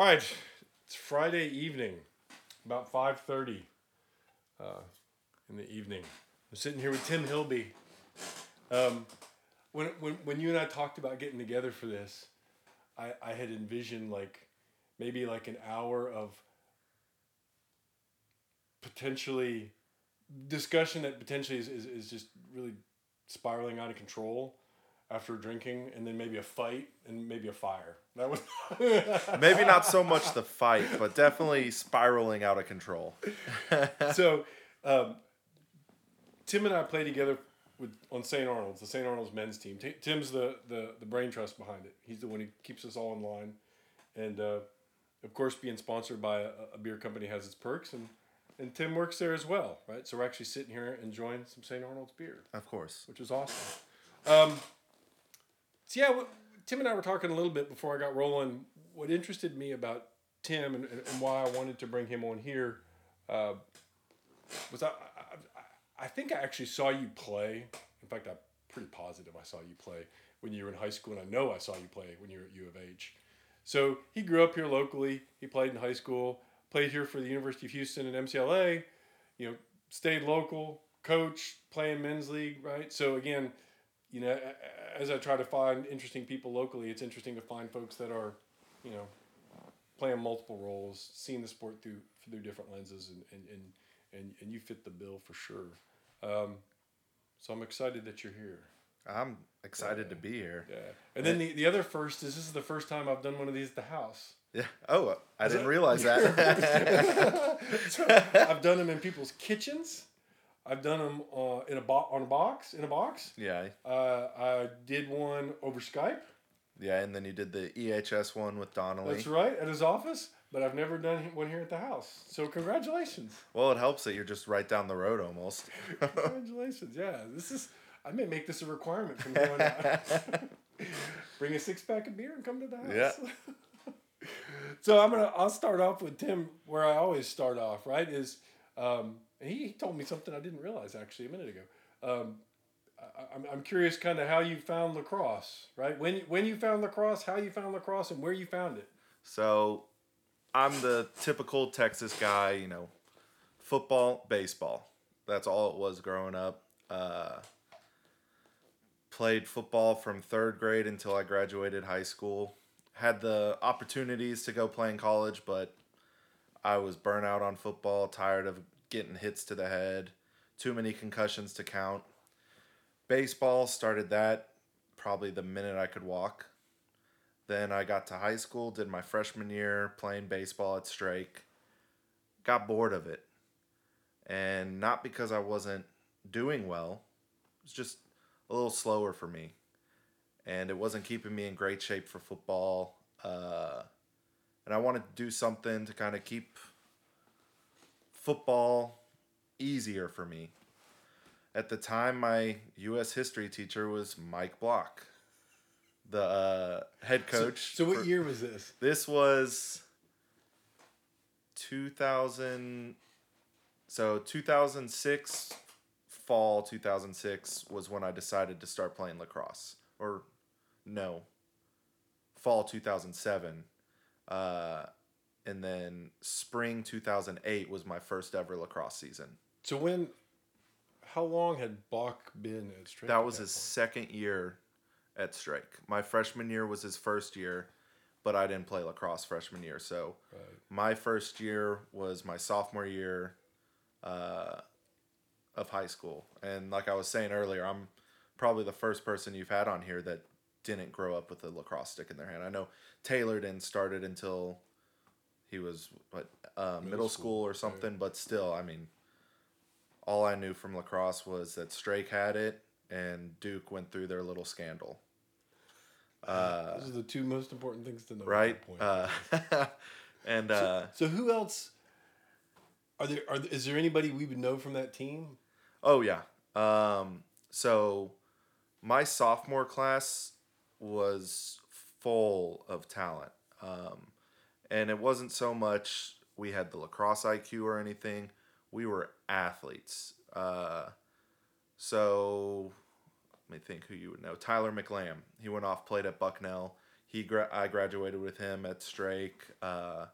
All right, it's Friday evening, about five thirty, uh, in the evening. I'm sitting here with Tim Hilbe. Um, when, when when you and I talked about getting together for this, I I had envisioned like maybe like an hour of potentially discussion that potentially is, is, is just really spiraling out of control after drinking and then maybe a fight and maybe a fire that was Maybe not so much the fight, but definitely spiraling out of control. so um, tim and i play together with on st arnold's the st arnold's men's team T- tim's the, the the brain trust behind it he's the one who keeps us all in line and uh, of course being sponsored by a, a beer company has its perks and and tim works there as well right so we're actually sitting here enjoying some st arnold's beer Of course. which is awesome. Um, so yeah, Tim and I were talking a little bit before I got rolling. What interested me about Tim and, and, why I wanted to bring him on here uh, was I, I, I think I actually saw you play. In fact, I'm pretty positive I saw you play when you were in high school, and I know I saw you play when you were at U of H. So he grew up here locally. He played in high school, played here for the University of Houston and MCLA. You know, stayed local, coach, playing men's league, right? So again, you know, as I try to find interesting people locally, it's interesting to find folks that are, you know, playing multiple roles, seeing the sport through through different lenses, and and and and, and you fit the bill for sure. Um, so I'm excited that you're here. I'm excited to be here. Yeah. And then the, the other first is this is the first time I've done one of these at the house. Yeah. Oh, I Is didn't it? realize that. so I've done them in people's kitchens. I've done them uh, in a bo- on a box in a box. yeah. Uh, I did one over Skype. Yeah, and then you did the EHS one with Donnelly. That's right at his office, but I've never done one here at the house. So congratulations, Well, it helps that you're just right down the road almost. congratulations. Yeah, this is. I may make this a requirement from here on out. Bring a six pack of beer and come to the house. Yeah. so I'm gonna. I'll start off with Tim, where I always start off. Right is, um, he, he told me something I didn't realize actually a minute ago. Um, I, I'm, I'm curious, kind of how you found lacrosse, right? When when you found lacrosse, how you found lacrosse, and where you found it. So, I'm the typical Texas guy, you know, football, baseball. That's all it was growing up. Uh, played football from third grade until I graduated high school. Had the opportunities to go play in college, but I was burnt out on football, tired of getting hits to the head, too many concussions to count. Baseball started that probably the minute I could walk. Then I got to high school, did my freshman year playing baseball at Strake. Got bored of it. And not because I wasn't doing well, it was just a little slower for me. And it wasn't keeping me in great shape for football. Uh, and I wanted to do something to kind of keep football easier for me. At the time, my U.S. history teacher was Mike Block, the uh, head coach. So, so what for- year was this? this was 2000 so 2006 fall 2006 was when I decided to start playing lacrosse or no fall 2007 uh, and then spring 2008 was my first ever lacrosse season So when, how long had Bach been at Strake? that was his second year at Strake. My freshman year was his first year, but I didn't play lacrosse freshman year. So Right. my first year was my sophomore year uh, of high school. And like I was saying earlier, I'm probably the first person you've had on here that didn't grow up with a lacrosse stick in their hand. I know Taylor didn't start it until he was what uh, middle, school, school, or something, but still, I mean, all I knew from lacrosse was that Strake had it and Duke went through their little scandal. Uh, Those are the two most important things to know. right? Uh, and uh, so who else? Are there? Are is there anybody we would know from that team? oh yeah. Um, so my sophomore class was full of talent, um, and it wasn't so much we had the lacrosse IQ or anything. We were athletes. Uh, so let me think who you would know. Tyler McLam. He went off, played at Bucknell. he gra- I graduated with him at Strake. Uh,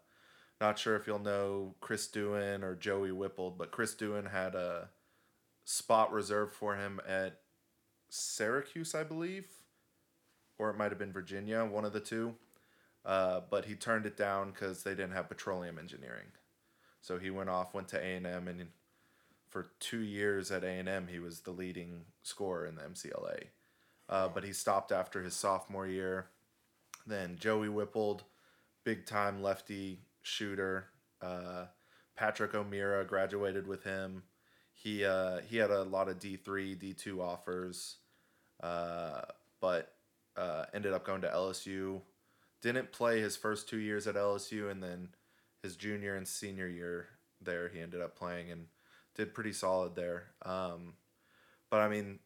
not sure if you'll know Chris Doohan or Joey Whippled, but Chris Doohan had a spot reserved for him at Syracuse, I believe, or it might have been Virginia, one of the two. Uh, but he turned it down because they didn't have petroleum engineering. So he went off, went to A and M, and for two years at A and M, he was the leading scorer in the MCLA. Uh, but he stopped after his sophomore year. Then Joey Whippled, big time lefty shooter. Uh, Patrick O'Meara graduated with him. He uh, he had a lot of D three, D two offers, uh, but uh, ended up going to LSU. Didn't play his first two years at LSU, and then his junior and senior year there, he ended up playing and did pretty solid there. Um, but I mean,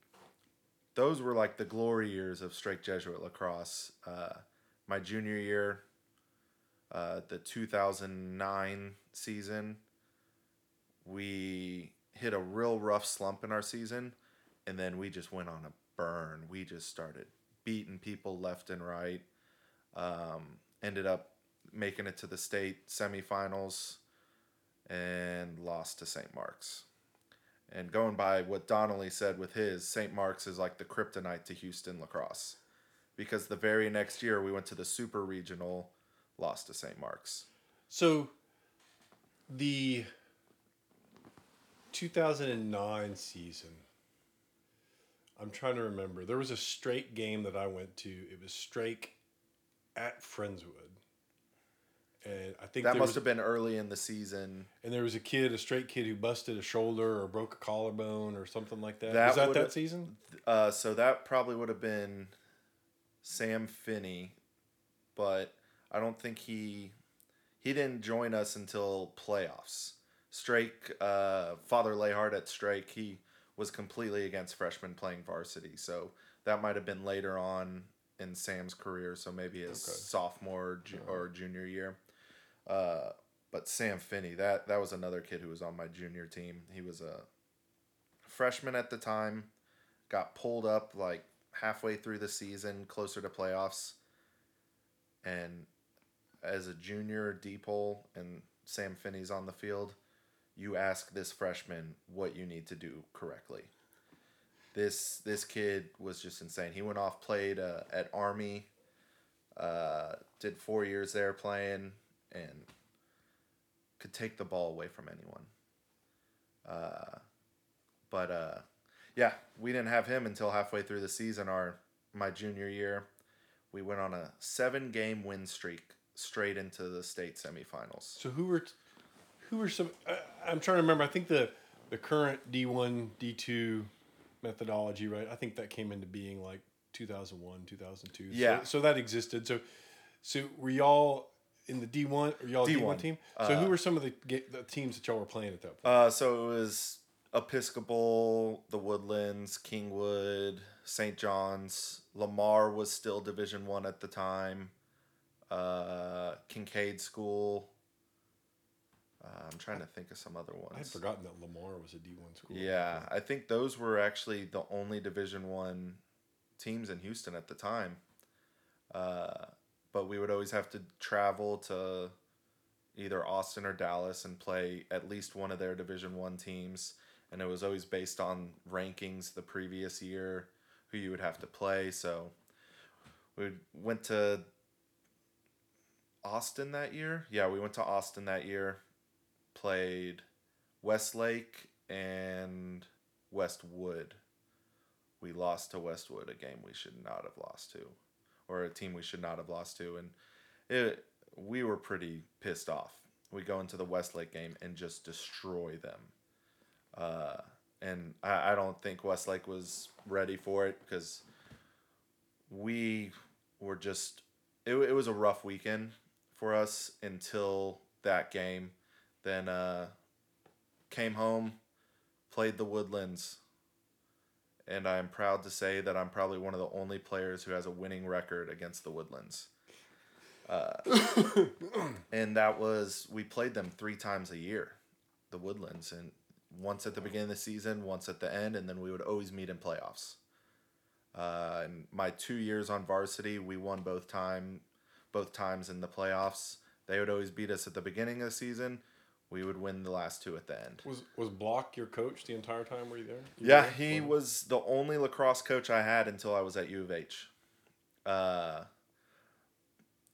those were like the glory years of Strake Jesuit lacrosse. Uh, my junior year, uh, the 2009 season, we hit a real rough slump in our season, and then we just went on a burn. We just started beating people left and right. Um, ended up making it to the state semifinals and lost to St. Mark's. And going by what Donnelly said with his, St. Mark's is like the kryptonite to Houston lacrosse. Because the very next year we went to the super regional, lost to St. Mark's. So the 2009 season, I'm trying to remember. There was a Strake game that I went to. It was Strake at Friendswood. And I think That must was, have been early in the season. and there was a kid, a Strake kid who busted a shoulder or broke a collarbone or something like that. That was that that season? Uh, so that probably would have been Sam Finney, but I don't think he he didn't join us until playoffs. Strake, uh, Father Layhard at Strake, he was completely against freshmen playing varsity, so that might have been later on in Sam's career, so maybe his Okay. sophomore ju- or junior year. Uh, but Sam Finney, that that was another kid who was on my junior team. He was a freshman at the time got pulled up like halfway through the season, closer to playoffs. And as a junior D pole and Sam Finney's on the field, you ask this freshman what you need to do correctly. This this kid was just insane. He went off, played uh, at Army, uh, did four years there playing, and could take the ball away from anyone. Uh, but uh, yeah, we didn't have him until halfway through the season. Our my junior year, we went on a seven game win streak straight into the state semifinals. So who were, who were some? I'm trying to remember. I think the the current D one D two methodology, right? I think that came into being like 2001, 2002. Yeah. So, so that existed. So, so were y'all in the D one? Or y'all D D1. team? So who were some of the, the teams that y'all were playing at that point? Uh, so it was Episcopal, the Woodlands, Kingwood, St. John's. Lamar was still Division One at the time. Uh, Kincaid School. Uh, I'm trying to think of some other ones. I'd forgotten that Lamar was a D one school. Yeah, I think those were actually the only Division One teams in Houston at the time. Uh, but we would always have to travel to either Austin or Dallas and play at least one of their Division One teams, and it was always based on rankings the previous year, who you would have to play. So we went to Austin that year. Yeah, we went to Austin that year, played Westlake and Westwood. We lost to Westwood, a game we should not have lost to, or a team we should not have lost to, and it we were pretty pissed off. We go into the Westlake game and just destroy them, uh, and I, I don't think Westlake was ready for it because we were just it, it was a rough weekend for us until that game. Then uh, came home, played the Woodlands, and I'm proud to say that I'm probably one of the only players who has a winning record against the Woodlands. Uh, and that was we played them three times a year, the Woodlands, and once at the beginning of the season, once at the end, and then we would always meet in playoffs. Uh, and my two years on varsity, we won both time. both times in the playoffs. They would always beat us at the beginning of the season. We would win the last two at the end. Was was Block your coach the entire time? Were you there? You Yeah, there? he was the only lacrosse coach I had until I was at U of H. Uh,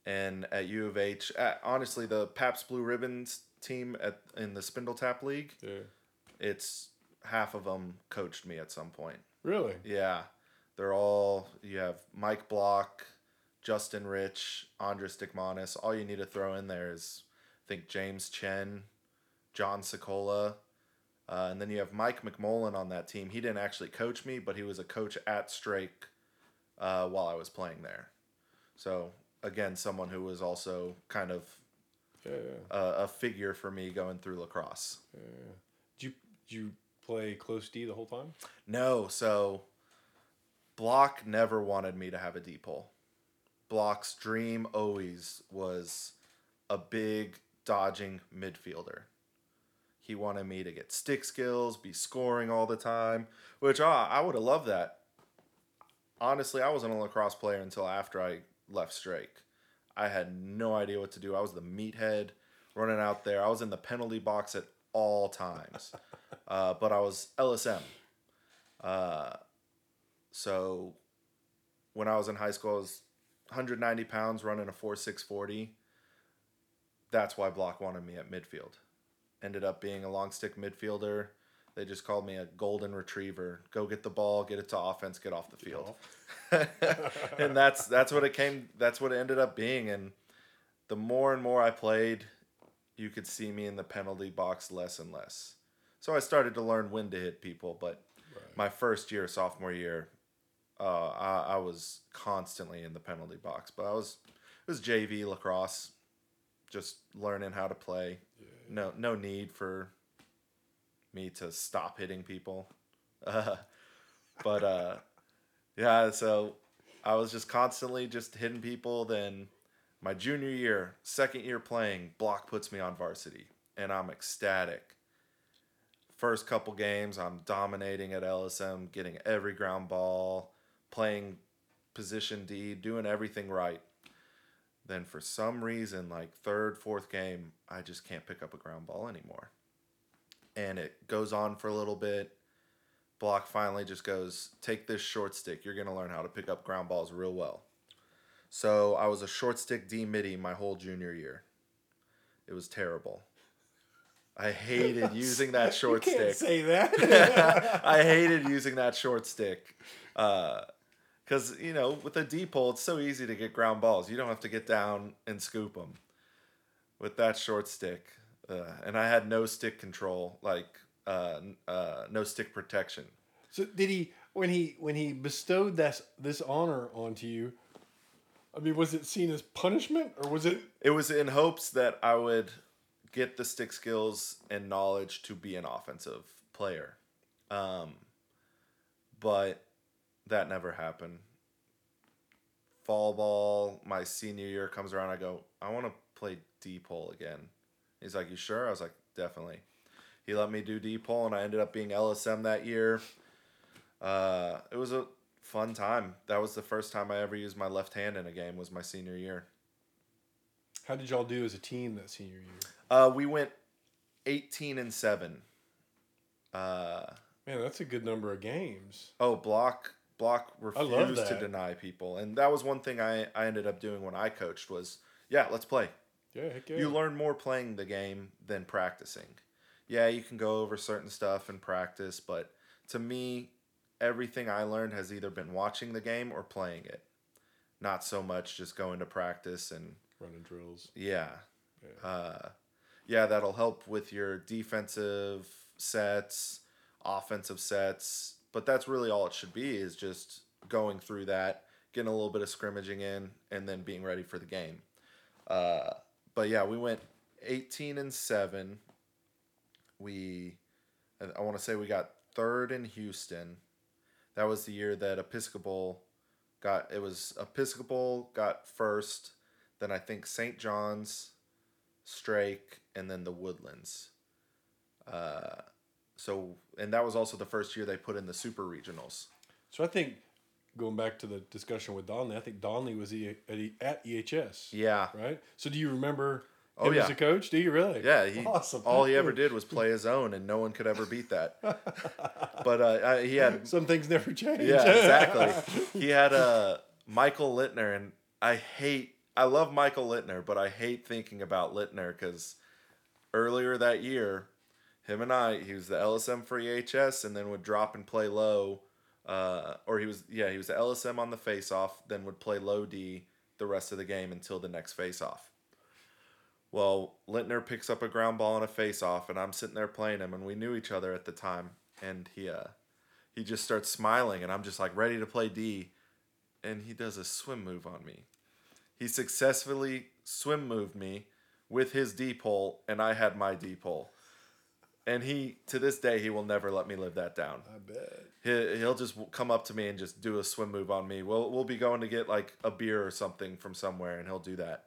and at U of H, uh, honestly, the Pabst Blue Ribbons team at in the Spindletop League, Yeah. it's half of them coached me at some point. Really? Yeah, they're all. You have Mike Block, Justin Rich, Andres Dickmanis. All you need to throw in there is, I think James Chen, John Sokola, uh, and then you have Mike McMullen on that team. He didn't actually coach me, but he was a coach at Strake uh, while I was playing there. So again, someone who was also kind of Yeah. yeah. a, a figure for me going through lacrosse. Did you did you play close D the whole time? No, so Block never wanted me to have a D pole. Block's dream always was a big dodging midfielder. He wanted me to get stick skills, be scoring all the time, which ah, I would have loved that. Honestly, I wasn't a lacrosse player until after I left Strake. I had no idea what to do. I was the meathead running out there. I was in the penalty box at all times, uh, but I was LSM. Uh, so when I was in high school, I was 190 pounds running a 4.640. That's why Block wanted me at midfield. Ended up being a long stick midfielder. They just called me a golden retriever. Go get the ball, get it to offense, get off the field. and that's that's what it came that's what it ended up being and the more and more I played, you could see me in the penalty box less and less. So I started to learn when to hit people, but my first year, sophomore year, uh, I, I was constantly in the penalty box. But I was it was JV lacrosse, just learning how to play. No no need for me to stop hitting people. Uh, but uh, yeah, so I was just constantly just hitting people. Then my junior year, second year playing, block puts me on varsity, and I'm ecstatic first couple games, I'm dominating at LSM, getting every ground ball, playing position D, doing everything right. Then for some reason, like third, fourth game, I just can't pick up a ground ball anymore. And it goes on for a little bit. Block finally just goes, take this short stick. You're going to learn how to pick up ground balls real well. So I was a short stick D middie my whole junior year. It was terrible. I hated using that short you can't stick. say that. I hated using that short stick. Uh, Because, you know, with a D pole, it's so easy to get ground balls. You don't have to get down and scoop them. With that short stick, uh, and I had no stick control, like uh, uh, no stick protection. so did he when he when he bestowed this this honor onto you? I mean, was it seen as punishment or was it? It was in hopes that I would get the stick skills and knowledge to be an offensive player. Um, but that never happened. Fall ball, my senior year comes around. I go, I want to play D pole again. He's like, You sure? I was like, Definitely. He let me do D pole, and I ended up being LSM that year. Uh, it was a fun time. That was the first time I ever used my left hand in a game. Was my senior year. How did y'all do as a team that senior year? Uh, we went 18 and 7. Uh, Man, that's a good number of games. oh, block block refused to deny people. And that was one thing I, I ended up doing when I coached was, yeah, let's play. Yeah, heck yeah. You learn more playing the game than practicing. Yeah, you can go over certain stuff and practice, but to me, everything I learned has either been watching the game or playing it. Not so much just going to practice and running drills. Yeah. Uh, yeah, that'll help with your defensive sets, offensive sets. But that's really all it should be is just going through that, getting a little bit of scrimmaging in, and then being ready for the game. Uh, but yeah, we went 18 and 7. We, I want to say we got third in Houston. That was the year that Episcopal got, it was Episcopal got first then I think St. John's, Strake, and then the Woodlands. Uh, so, and that was also the first year they put in the super regionals. So I think going back to the discussion with Donnelly, I think Donnelly was e- at, E- at EHS. Yeah. Right. So do you remember Oh, him as a coach? Do you really? Yeah, he, awesome. all he ever did was play his own, and no one could ever beat that. but uh, I- he had Some things never change. Yeah, exactly. he had uh, Michael Littner, and I hate, I love Michael Littner, but I hate thinking about Littner because earlier that year, him and I, he was the LSM for EHS, and then would drop and play low, uh, or he was, yeah, he was the LSM on the face off, then would play low D the rest of the game until the next face off. Well, Littner picks up a ground ball on a face off, and I'm sitting there playing him, and we knew each other at the time, and he, uh, he just starts smiling and I'm just like ready to play D and he does a swim move on me. He successfully swim moved me with his D pole and I had my D pole. And he to this day he will never let me live that down. I bet. He, he'll just come up to me and just do a swim move on me. We'll we'll be going to get like a beer or something from somewhere and he'll do that.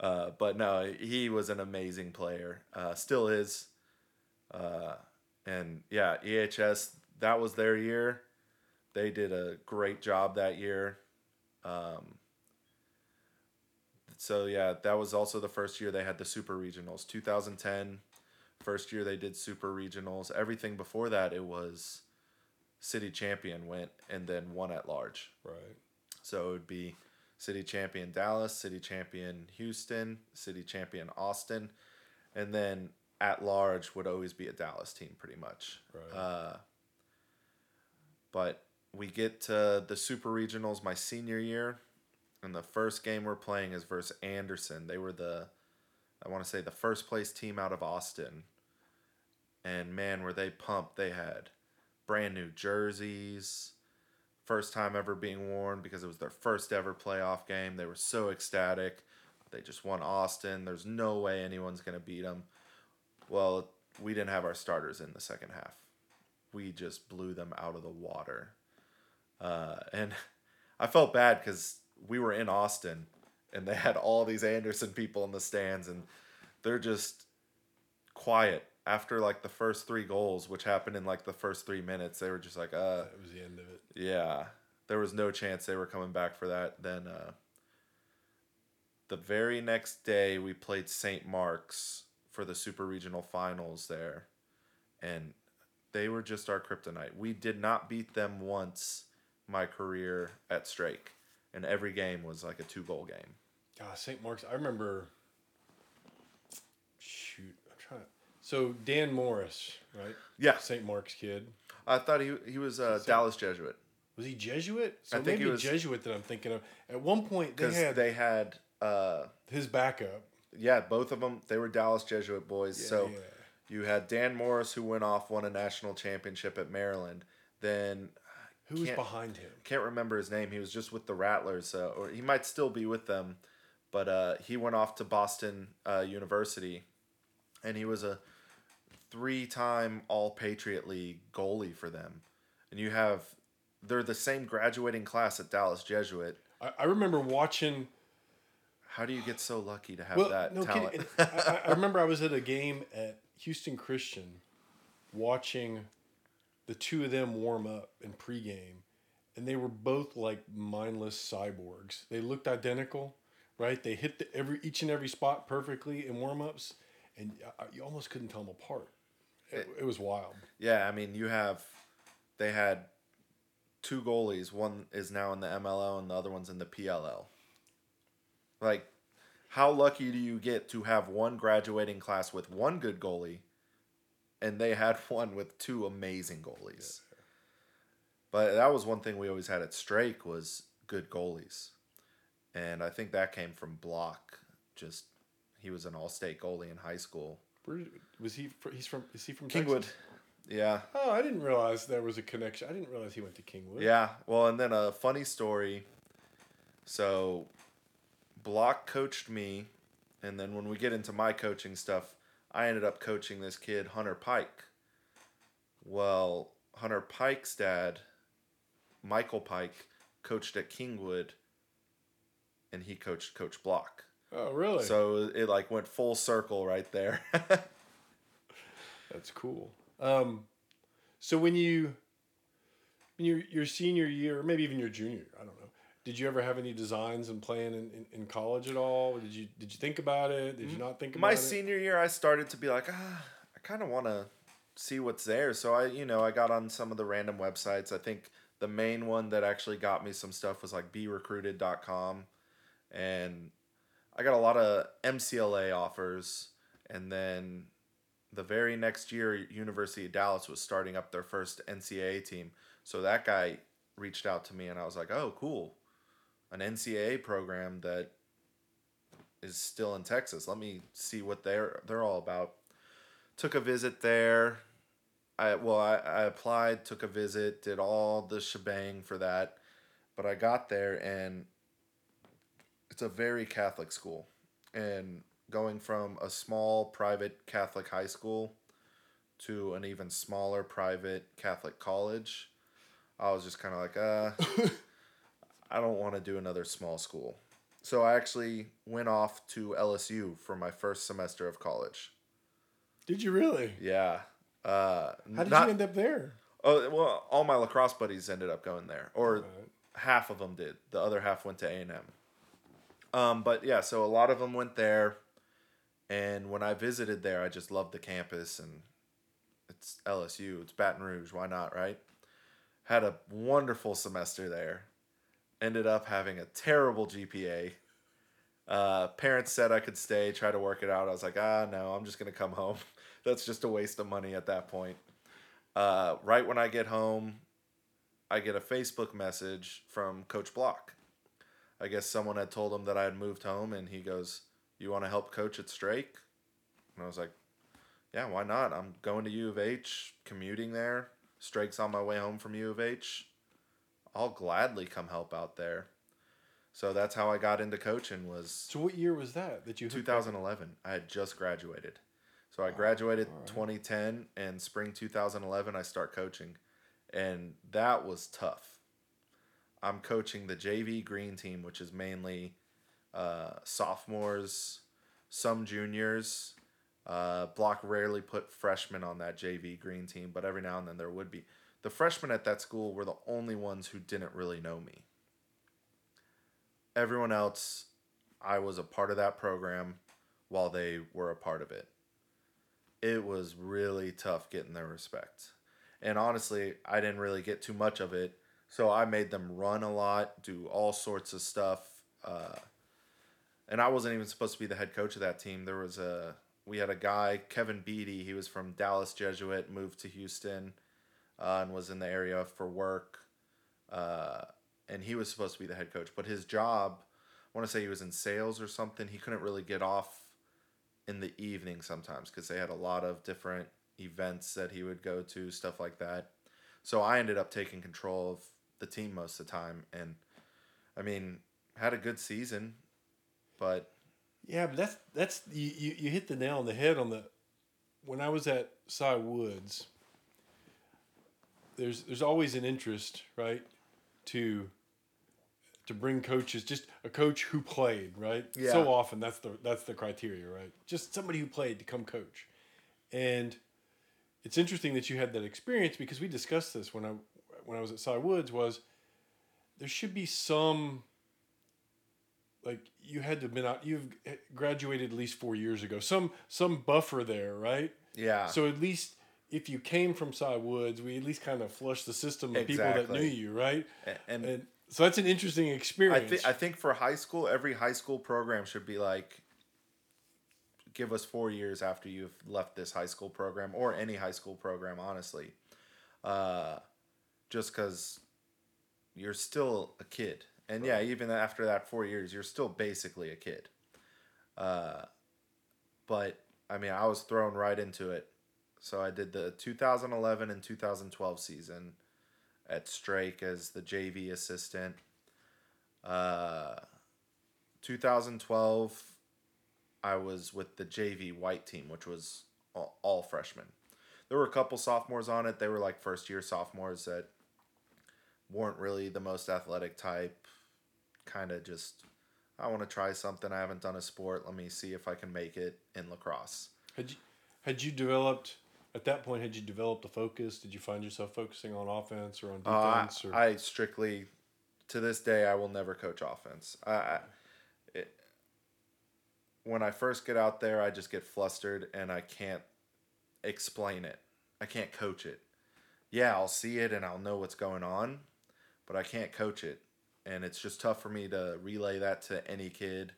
Uh, but no, he was an amazing player. Uh, still is. Uh, and yeah, EHS that was their year. They did a great job that year. Um, so yeah, that was also the first year they had the super regionals. 2010, first year they did super regionals. Everything before that, it was city champion went and then one at large. Right. So it would be city champion Dallas, city champion Houston, city champion Austin, and then at large would always be a Dallas team pretty much. Right. Uh, but we get to the super regionals my senior year, and the first game we're playing is versus Anderson. They were the, I want to say the first place team out of Austin. And man, were they pumped! They had brand new jerseys first time ever being worn because it was their first ever playoff game. They were so ecstatic. They just won Austin. There's no way anyone's going to beat them. Well, we didn't have our starters in the second half. We just blew them out of the water. Uh, and I felt bad because we were in Austin and they had all these Anderson people in the stands and they're just quiet after like the first three goals, which happened in like the first three minutes. They were just like, uh, That was the end of it. yeah, there was no chance they were coming back for that. Then uh, the very next day, we played St. Mark's for the Super Regional Finals there, and they were just our kryptonite. We did not beat them once my career at Strake, and every game was like a two goal game. God, St. Mark's. I remember. Shoot, I'm trying. To, so Dan Morris, right? Yeah, St. Mark's kid. I thought he he was a Dallas Jesuit Was he Jesuit? So I think he maybe was- Jesuit that I'm thinking of. At one point, they had they had uh, his backup. yeah both of them they were Dallas Jesuit boys. Yeah, so yeah. You had Dan Morris, who went off, won a national championship at Maryland. Then who was behind him? can't remember his name. He was just with the Rattlers, uh, or he might still be with them. But uh, he went off to Boston uh, University, and he was a three-time All Patriot League goalie for them. And you have they're the same graduating class at Dallas Jesuit. I, I remember watching. How do you get so lucky to have Well, that no talent? kidding. I, I- I remember I was at a game at Houston Christian, watching the two of them warm up in pregame, and they were both like mindless cyborgs. They looked identical, right? They hit the, every each and every spot perfectly in warm ups, and I- you almost couldn't tell them apart. It, it was wild. Yeah, I mean, you have they had two goalies. One is now in the MLL, and the other one's in the PLL. Like, how lucky do you get to have one graduating class with one good goalie, and they had one with two amazing goalies. But that was one thing we always had at Strake was good goalies, and I think that came from Block. Just he was an all-state goalie in high school. Where was he? He's from. Is he from Kingwood, Texas? yeah. Oh, I didn't realize there was a connection. I didn't realize he went to Kingwood. Yeah. Well, and then a funny story. So, Block coached me, and then when we get into my coaching stuff, I ended up coaching this kid, Hunter Pike. Well, Hunter Pike's dad, Michael Pike, coached at Kingwood, and he coached Coach Block. Oh, really? So it like went full circle right there. That's cool. Um, so when you in your your senior year, or maybe even your junior. I don't know. Did you ever have any designs and plan in, in, in college at all? Did you did you think about it? Did you not think about My it? My senior year, I started to be like, ah, I kind of want to see what's there. So I, you know, I got on some of the random websites. I think the main one that actually got me some stuff was like berecruited.com. And I got a lot of MCLA offers. And then the very next year, University of Dallas was starting up their first NCAA team. So that guy reached out to me and I was like, oh, cool. An NCAA program that is still in Texas. Let me see what they're they're all about. Took a visit there. I well, I, I applied, took a visit, did all the shebang for that. But I got there and it's a very Catholic school. And going from a small private Catholic high school to an even smaller private Catholic college, I was just kind of like, uh, I don't want to do another small school. So I actually went off to LSU for my first semester of college. Did you really? Yeah. Uh, How did not, you end up there? Oh well, all my lacrosse buddies ended up going there, or Right. half of them did. The other half went to A and M. Um, but yeah, so a lot of them went there, and when I visited there, I just loved the campus, and it's LSU, it's Baton Rouge, why not, right? Had a wonderful semester there. Ended up having a terrible GPA. Uh, parents said I could stay, try to work it out. I was like, ah, no, I'm just gonna come home. That's just a waste of money at that point. Uh, right when I get home, I get a Facebook message from Coach Block. I guess someone had told him that I had moved home, and he goes, "You want to help coach at Strake?" And I was like, "Yeah, why not? I'm going to U of H, commuting there. Strake's on my way home from U of H. I'll gladly come help out there." So that's how I got into coaching. Was So what year was that that you? hooked 2011. I had just graduated. So I graduated alright. 2010 and spring 2011 I start coaching. And that was tough. I'm coaching the JV green team, which is mainly uh, sophomores, some juniors. Uh, Block rarely put freshmen on that JV green team, but every now and then there would be. The freshmen at that school were the only ones who didn't really know me. Everyone else, I was a part of that program while they were a part of it. It was really tough getting their respect. And honestly, I didn't really get too much of it. So I made them run a lot, do all sorts of stuff. Uh, and I wasn't even supposed to be the head coach of that team. There was a we had a guy, Kevin Beatty. He was from Dallas Jesuit, moved to Houston, uh, and was in the area for work. Uh, and he was supposed to be the head coach, but his job, I want to say he was in sales or something. He couldn't really get off in the evening sometimes because they had a lot of different events that he would go to, stuff like that. So I ended up taking control of the team most of the time, and I mean, had a good season, but Yeah, but that's that's you, you, you hit the nail on the head on the when I was at Cy Woods. There's there's always an interest, right, to to bring coaches, just a coach who played, right? Yeah. So often that's the that's the criteria, right? Just somebody who played to come coach, and it's interesting that you had that experience because we discussed this when I when I was at Cy Woods was there should be some like you had to have been out you've graduated at least four years ago some some buffer there right yeah. so at least if you came from Cy Woods we at least kind of flushed the system of people that knew you right? And, and so that's an interesting I experience. I think for high school, every high school program should be like, give us four years after you've left this high school program or any high school program, honestly, uh, just because you're still a kid, and yeah, even after that four years, you're still basically a kid. Uh, but I mean, I was thrown right into it, so I did the 2011 and 2012 season at Strake as the JV assistant. Uh, 2012, I was with the JV white team, which was all, all freshmen. There were a couple sophomores on it. They were like first year sophomores that weren't really the most athletic type. Kind of just, I want to try something. I haven't done a sport. Let me see if I can make it in lacrosse. had you had you developed at that point had you developed a focus? Did you find yourself focusing on offense or on Uh, I, defense? or I strictly, to this day, I will never coach offense. I, I it, when I first get out there, I just get flustered and I can't explain it. I can't coach it. Yeah, I'll see it and I'll know what's going on, but I can't coach it, and it's just tough for me to relay that to any kid.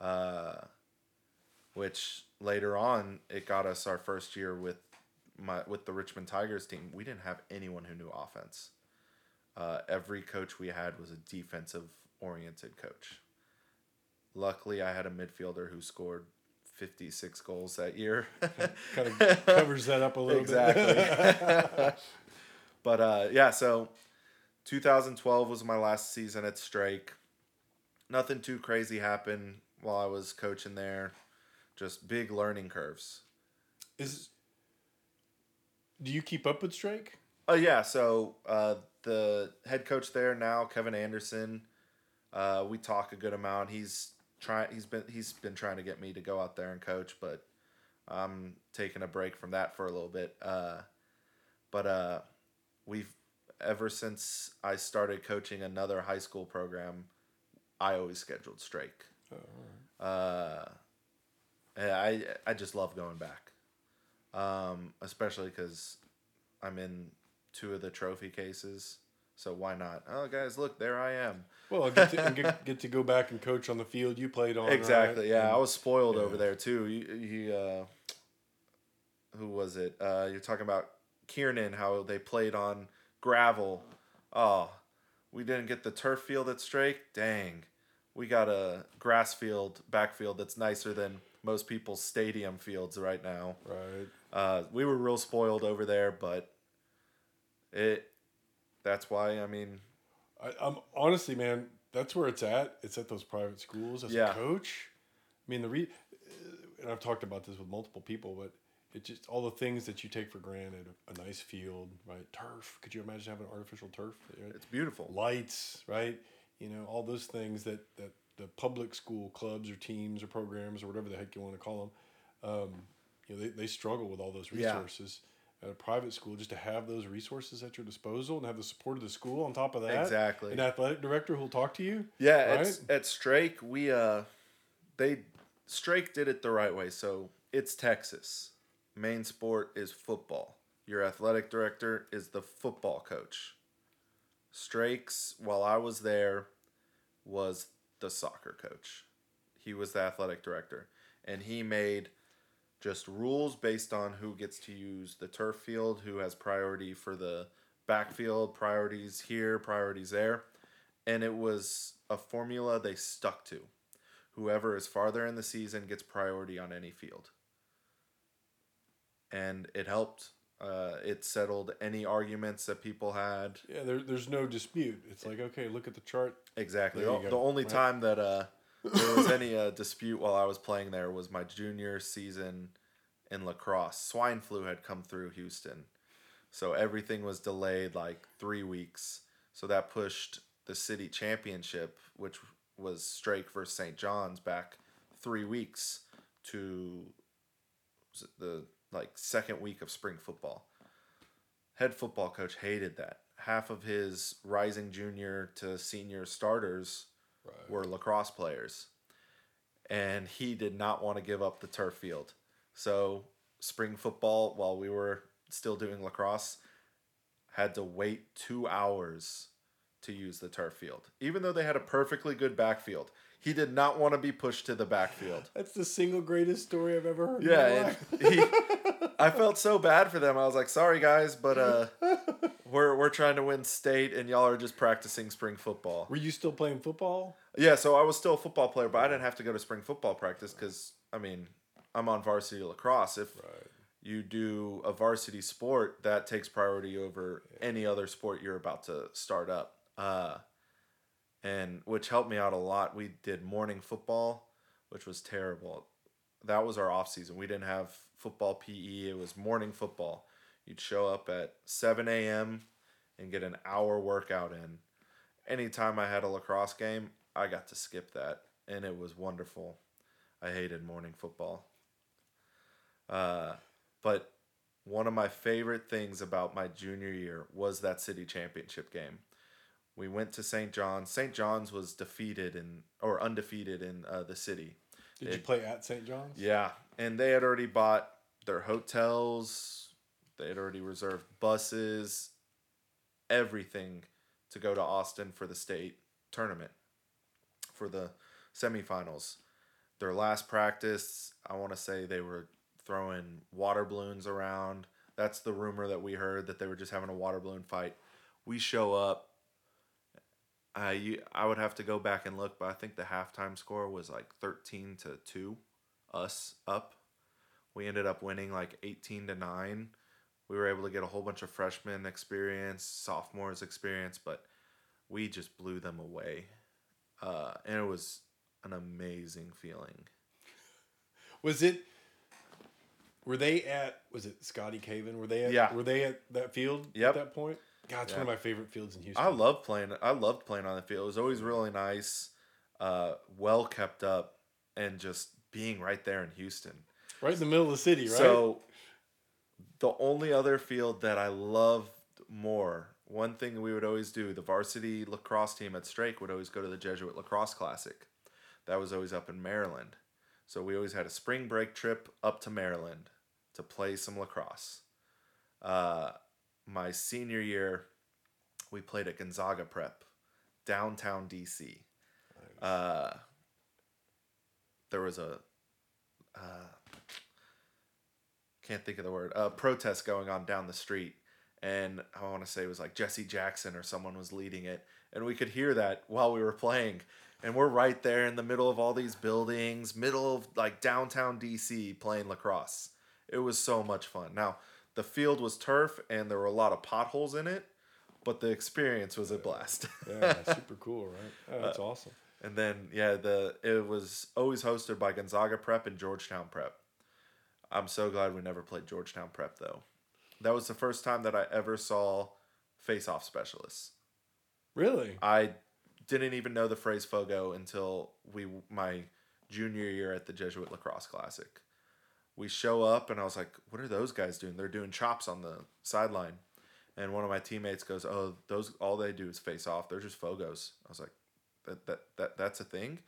Uh, which later on it got us our first year with my with the Richmond Tigers team. We didn't have anyone who knew offense. Uh, every coach we had was a defensive oriented coach. Luckily, I had a midfielder who scored 56 goals that year. kind of covers that up a little exactly. bit. but uh, yeah, so 2012 was my last season at Strake. Nothing too crazy happened while I was coaching there. Just big learning curves. Is do you keep up with Strake? Oh yeah, so uh, the head coach there now, Kevin Anderson. Uh, we talk a good amount. He's trying. He's been he's been trying to get me to go out there and coach, but I'm taking a break from that for a little bit. Uh, but uh, we've ever since I started coaching another high school program, I always scheduled Strake. Uh, and I I just love going back, um, especially because I'm in two of the trophy cases. So why not? Oh, guys, look, there I am. Well, get to, get, get to go back and coach on the field you played on. right? Exactly. Yeah, I was spoiled yeah. over there too. He, he uh, who was it? Uh, you're talking about Kiernan, how they played on gravel. Oh, we didn't get the turf field at Strake. Dang, we got a grass field, backfield that's nicer than most people's stadium fields right now. right. Uh, we were real spoiled over there, but it. That's why I mean, I, I'm honestly, man, that's where it's at. It's at those private schools as Yeah. a coach. I mean, the re, uh, and I've talked about this with multiple people, but it just all the things that you take for granted. A nice field, right? Turf. Could you imagine having artificial turf? Right? it's beautiful. Lights, right? You know, all those things that that the public school clubs or teams or programs or whatever the heck you want to call them, um, you know, they, they struggle with all those Yeah. resources. At a private school, just to have those resources at your disposal and have the support of the school on top of that, Exactly. an athletic director who'll talk to you. Yeah, at, at Strake, we uh, they Strake did it the right way. So it's Texas. Main sport is football. Your athletic director is the football coach. Strake's, while I was there, was the soccer coach. He was the athletic director, and he made just rules based on who gets to use the turf field, who has priority for the backfield, priorities here, priorities there and it was a formula they stuck to. Whoever is farther in the season gets priority on any field. And it helped. Uh, it settled any arguments that people had. Yeah, there, there's no dispute. It's like, okay, look at the chart. Exactly. The, the only right? time that uh, there was any uh, dispute while I was playing there was my junior season in lacrosse. Swine flu had come through Houston. So everything was delayed like three weeks. So that pushed the city championship, which was Strake versus St. John's, back three weeks to the like second week of spring football. Head football coach hated that. Half of his rising junior to senior starters Right. were lacrosse players. And he did not want to give up the turf field. So, spring football, while we were still doing lacrosse, had to wait two hours to use the turf field. Even though they had a perfectly good backfield, he did not want to be pushed to the backfield. That's the single greatest story I've ever heard. Yeah, he, I felt so bad for them. I was like, "Sorry guys, but uh, we're we're trying to win state, and y'all are just practicing spring football." Were you still playing football? Yeah, so I was still a football player, but I didn't have to go to spring football practice because I mean, I'm on varsity lacrosse. If Right. you do a varsity sport, that takes priority over any other sport you're about to start up. Uh, and which helped me out a lot. We did morning football, which was terrible. That was our off season. We didn't have football PE. It was morning football. You'd show up at 7 a.m. and get an hour workout in. Anytime I had a lacrosse game, I got to skip that, and it was wonderful. I hated morning football. Uh, but one of my favorite things about my junior year was that city championship game. We went to St. John's. St. John's was defeated in or undefeated in uh, the city. Did you play at St. John's? Yeah, and they had already bought their hotels. They had already reserved buses, everything to go to Austin for the state tournament, for the semifinals. Their last practice, I want to say they were throwing water balloons around. That's the rumor that we heard that they were just having a water balloon fight. We show up. I you- I would have to go back and look, but I think the halftime score was like thirteen to two, us up. We ended up winning like eighteen to nine. We were able to get a whole bunch of freshmen experience, sophomores experience, but we just blew them away, uh, and it was an amazing feeling. Was it? Were they at? Was it Scotty Caven? Were they at? Yeah. Were they at that field Yep. at that point? God, it's one of my favorite fields in Houston. I love playing. I loved playing on the field. It was always really nice, uh, well kept up, and just being right there in Houston. right in the middle of the city, right? So, the only other field that I loved more, one thing we would always do, the varsity lacrosse team at Strake would always go to the Jesuit Lacrosse Classic. That was always up in Maryland. So we always had a spring break trip up to Maryland to play some lacrosse. Uh, my senior year, we played at Gonzaga Prep, downtown DC. Uh, there was a uh, can't think of the word uh, protest going on down the street. And i want to say it was like jesse jackson or someone was leading it. And we could hear that while we were playing. And we're right there in the middle of all these buildings middle of like downtown dc playing lacrosse. It was so much fun. Now the field was turf and there were a lot of potholes in it but the experience was a blast. Yeah, super cool, right? Oh, that's awesome. and then yeah, the it was always hosted by Gonzaga Prep and Georgetown Prep. I'm so glad we never played Georgetown Prep though. That was the first time that I ever saw face-off specialists. Really? I didn't even know the phrase fogo until we my junior year at the Jesuit Lacrosse Classic. We show up and I was like, "What are those guys doing? They're doing chops on the sideline." And one of my teammates goes, "Oh, those all they do is face off. They're just fogos." I was like, "That that that that's a thing?"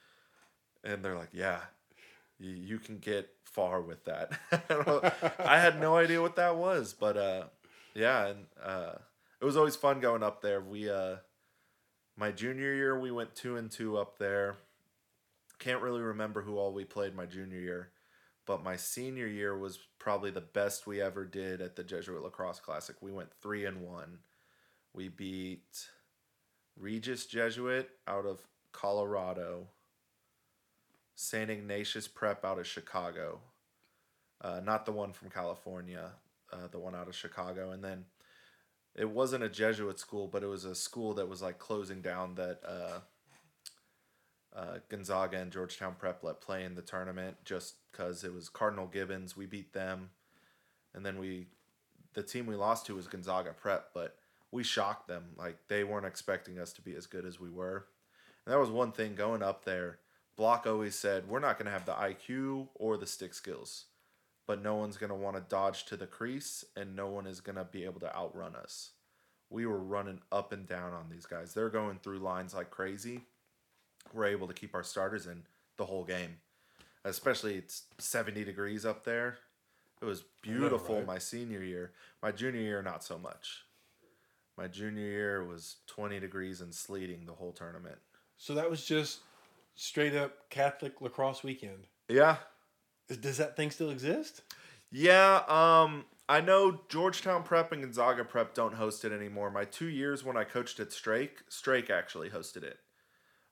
And they're like, "Yeah, you, can get far with that." I had no idea what that was, but uh, yeah, and uh, it was always fun going up there. We uh, my junior year we went two and two up there. Can't really remember who all we played my junior year, but my senior year was probably the best we ever did at the Jesuit Lacrosse Classic. We went three and one. We beat Regis Jesuit out of Colorado, St. Ignatius Prep out of Chicago, uh, not the one from California, uh, the one out of Chicago, and then it wasn't a Jesuit school, but it was a school that was like closing down that uh, uh, Gonzaga and Georgetown Prep let play in the tournament just because it was Cardinal Gibbons. We beat them, and then we, the team we lost to was Gonzaga Prep, but we shocked them. Like they weren't expecting us to be as good as we were, and that was one thing going up there. Block always said we're not going to have the IQ or the stick skills but no one's going to want to dodge to the crease and no one is going to be able to outrun us. We were running up and down on these guys. They're going through lines like crazy. We're able to keep our starters in the whole game. Especially it's 70 degrees up there. It was beautiful right? my senior year. My junior year not so much. My junior year was 20 degrees and sleeting the whole tournament. So that was just straight up Catholic lacrosse weekend. Yeah, Does that thing still exist? Yeah, um, I know Georgetown Prep and Gonzaga Prep don't host it anymore. My two years when I coached at Strake, Strake actually hosted it.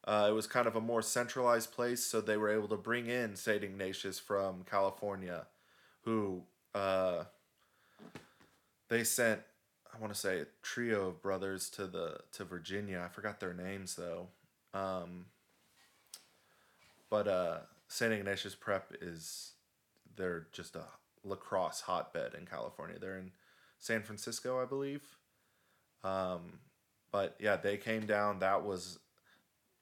Uh, it was kind of a more centralized place, so they were able to bring in St. Ignatius from California, who uh, they sent. I want to say a trio of brothers to the to Virginia. I forgot their names though. Um, but uh, St. Ignatius Prep is they're just a lacrosse hotbed in California. They're in San Francisco, I believe. Um, but yeah, they came down. That was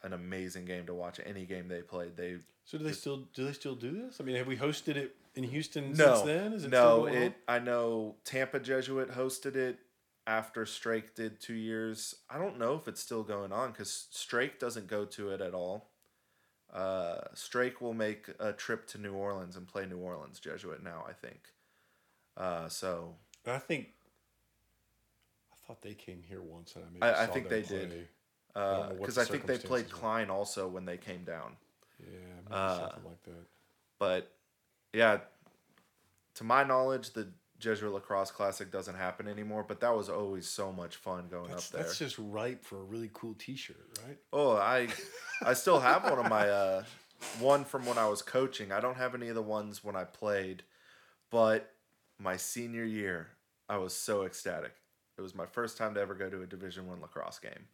an amazing game to watch. Any game they played, they So do they still do they still do this? I mean, have we hosted it in Houston no since then? Is it no still it. I know Tampa Jesuit hosted it after Strake did two years. I don't know if it's still going on because Strake doesn't go to it at all. Uh, Strake will make a trip to New Orleans and play New Orleans Jesuit now. I think. Uh, so I think I thought they came here once, and I maybe I- I think they did. play. know what because the I think they played were. Klein also when they came down. Yeah, maybe Uh, something like that. But yeah, to my knowledge, the Jesuit Lacrosse Classic doesn't happen anymore. But that was always so much fun going That's, up there. that's just ripe for a really cool T-shirt, right? Oh, I I still have one of my uh one from when I was coaching. I don't have any of the ones when I played, but my senior year, I was so ecstatic. It was my first time to ever go to a Division One lacrosse game.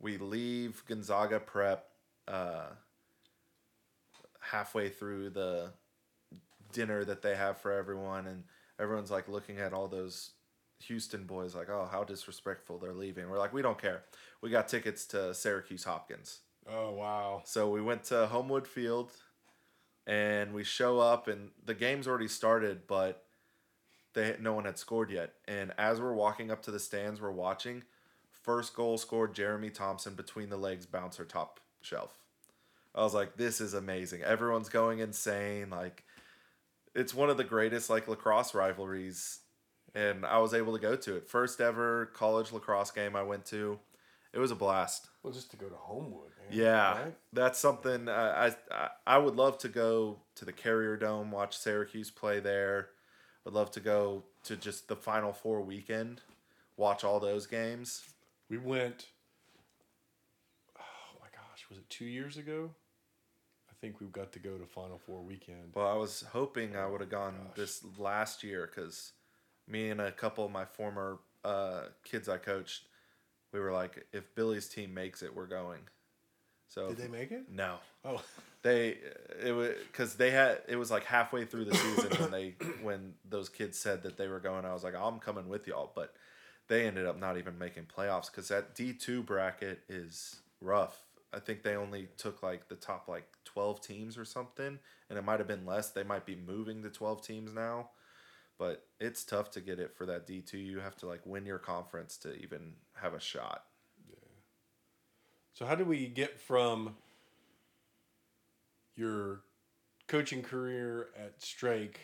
We leave Gonzaga Prep uh, halfway through the dinner that they have for everyone, and everyone's like looking at all those Houston boys, like, oh, how disrespectful they're leaving. We're like, we don't care. We got tickets to Syracuse Hopkins. Oh wow! So we went to Homewood Field and we show up and the game's already started, but they no one had scored yet. And as we're walking up to the stands, we're watching. First goal scored Jeremy Thompson between the legs bouncer top shelf. I was like, this is amazing. Everyone's going insane. Like it's one of the greatest like lacrosse rivalries. And I was able to go to it. First ever college lacrosse game I went to. It was a blast. Well, just to go to Homewood, man. Yeah, right? that's something uh, I, I I would love to go to the Carrier Dome, watch Syracuse play there. Would love to go to just the Final Four weekend, watch all those games. We went. Oh my gosh, was it two years ago? Think we've got to go to Final Four weekend. Well, I was hoping I would have gone gosh. this last year because me and a couple of my former uh, kids I coached, we were like, if Billy's team makes it, we're going. So Did they make it? no, Oh, they it was because they had it was like halfway through the season when they when those kids said that they were going i was like i'm coming with y'all but they ended up not even making playoffs because that d2 bracket is rough i think they only took like the top like 12 teams or something and it might have been less. They might be moving to 12 teams now. But it's tough to get it for that d2 you have to like win your conference to even have a shot. So how do we get from your coaching career at Strake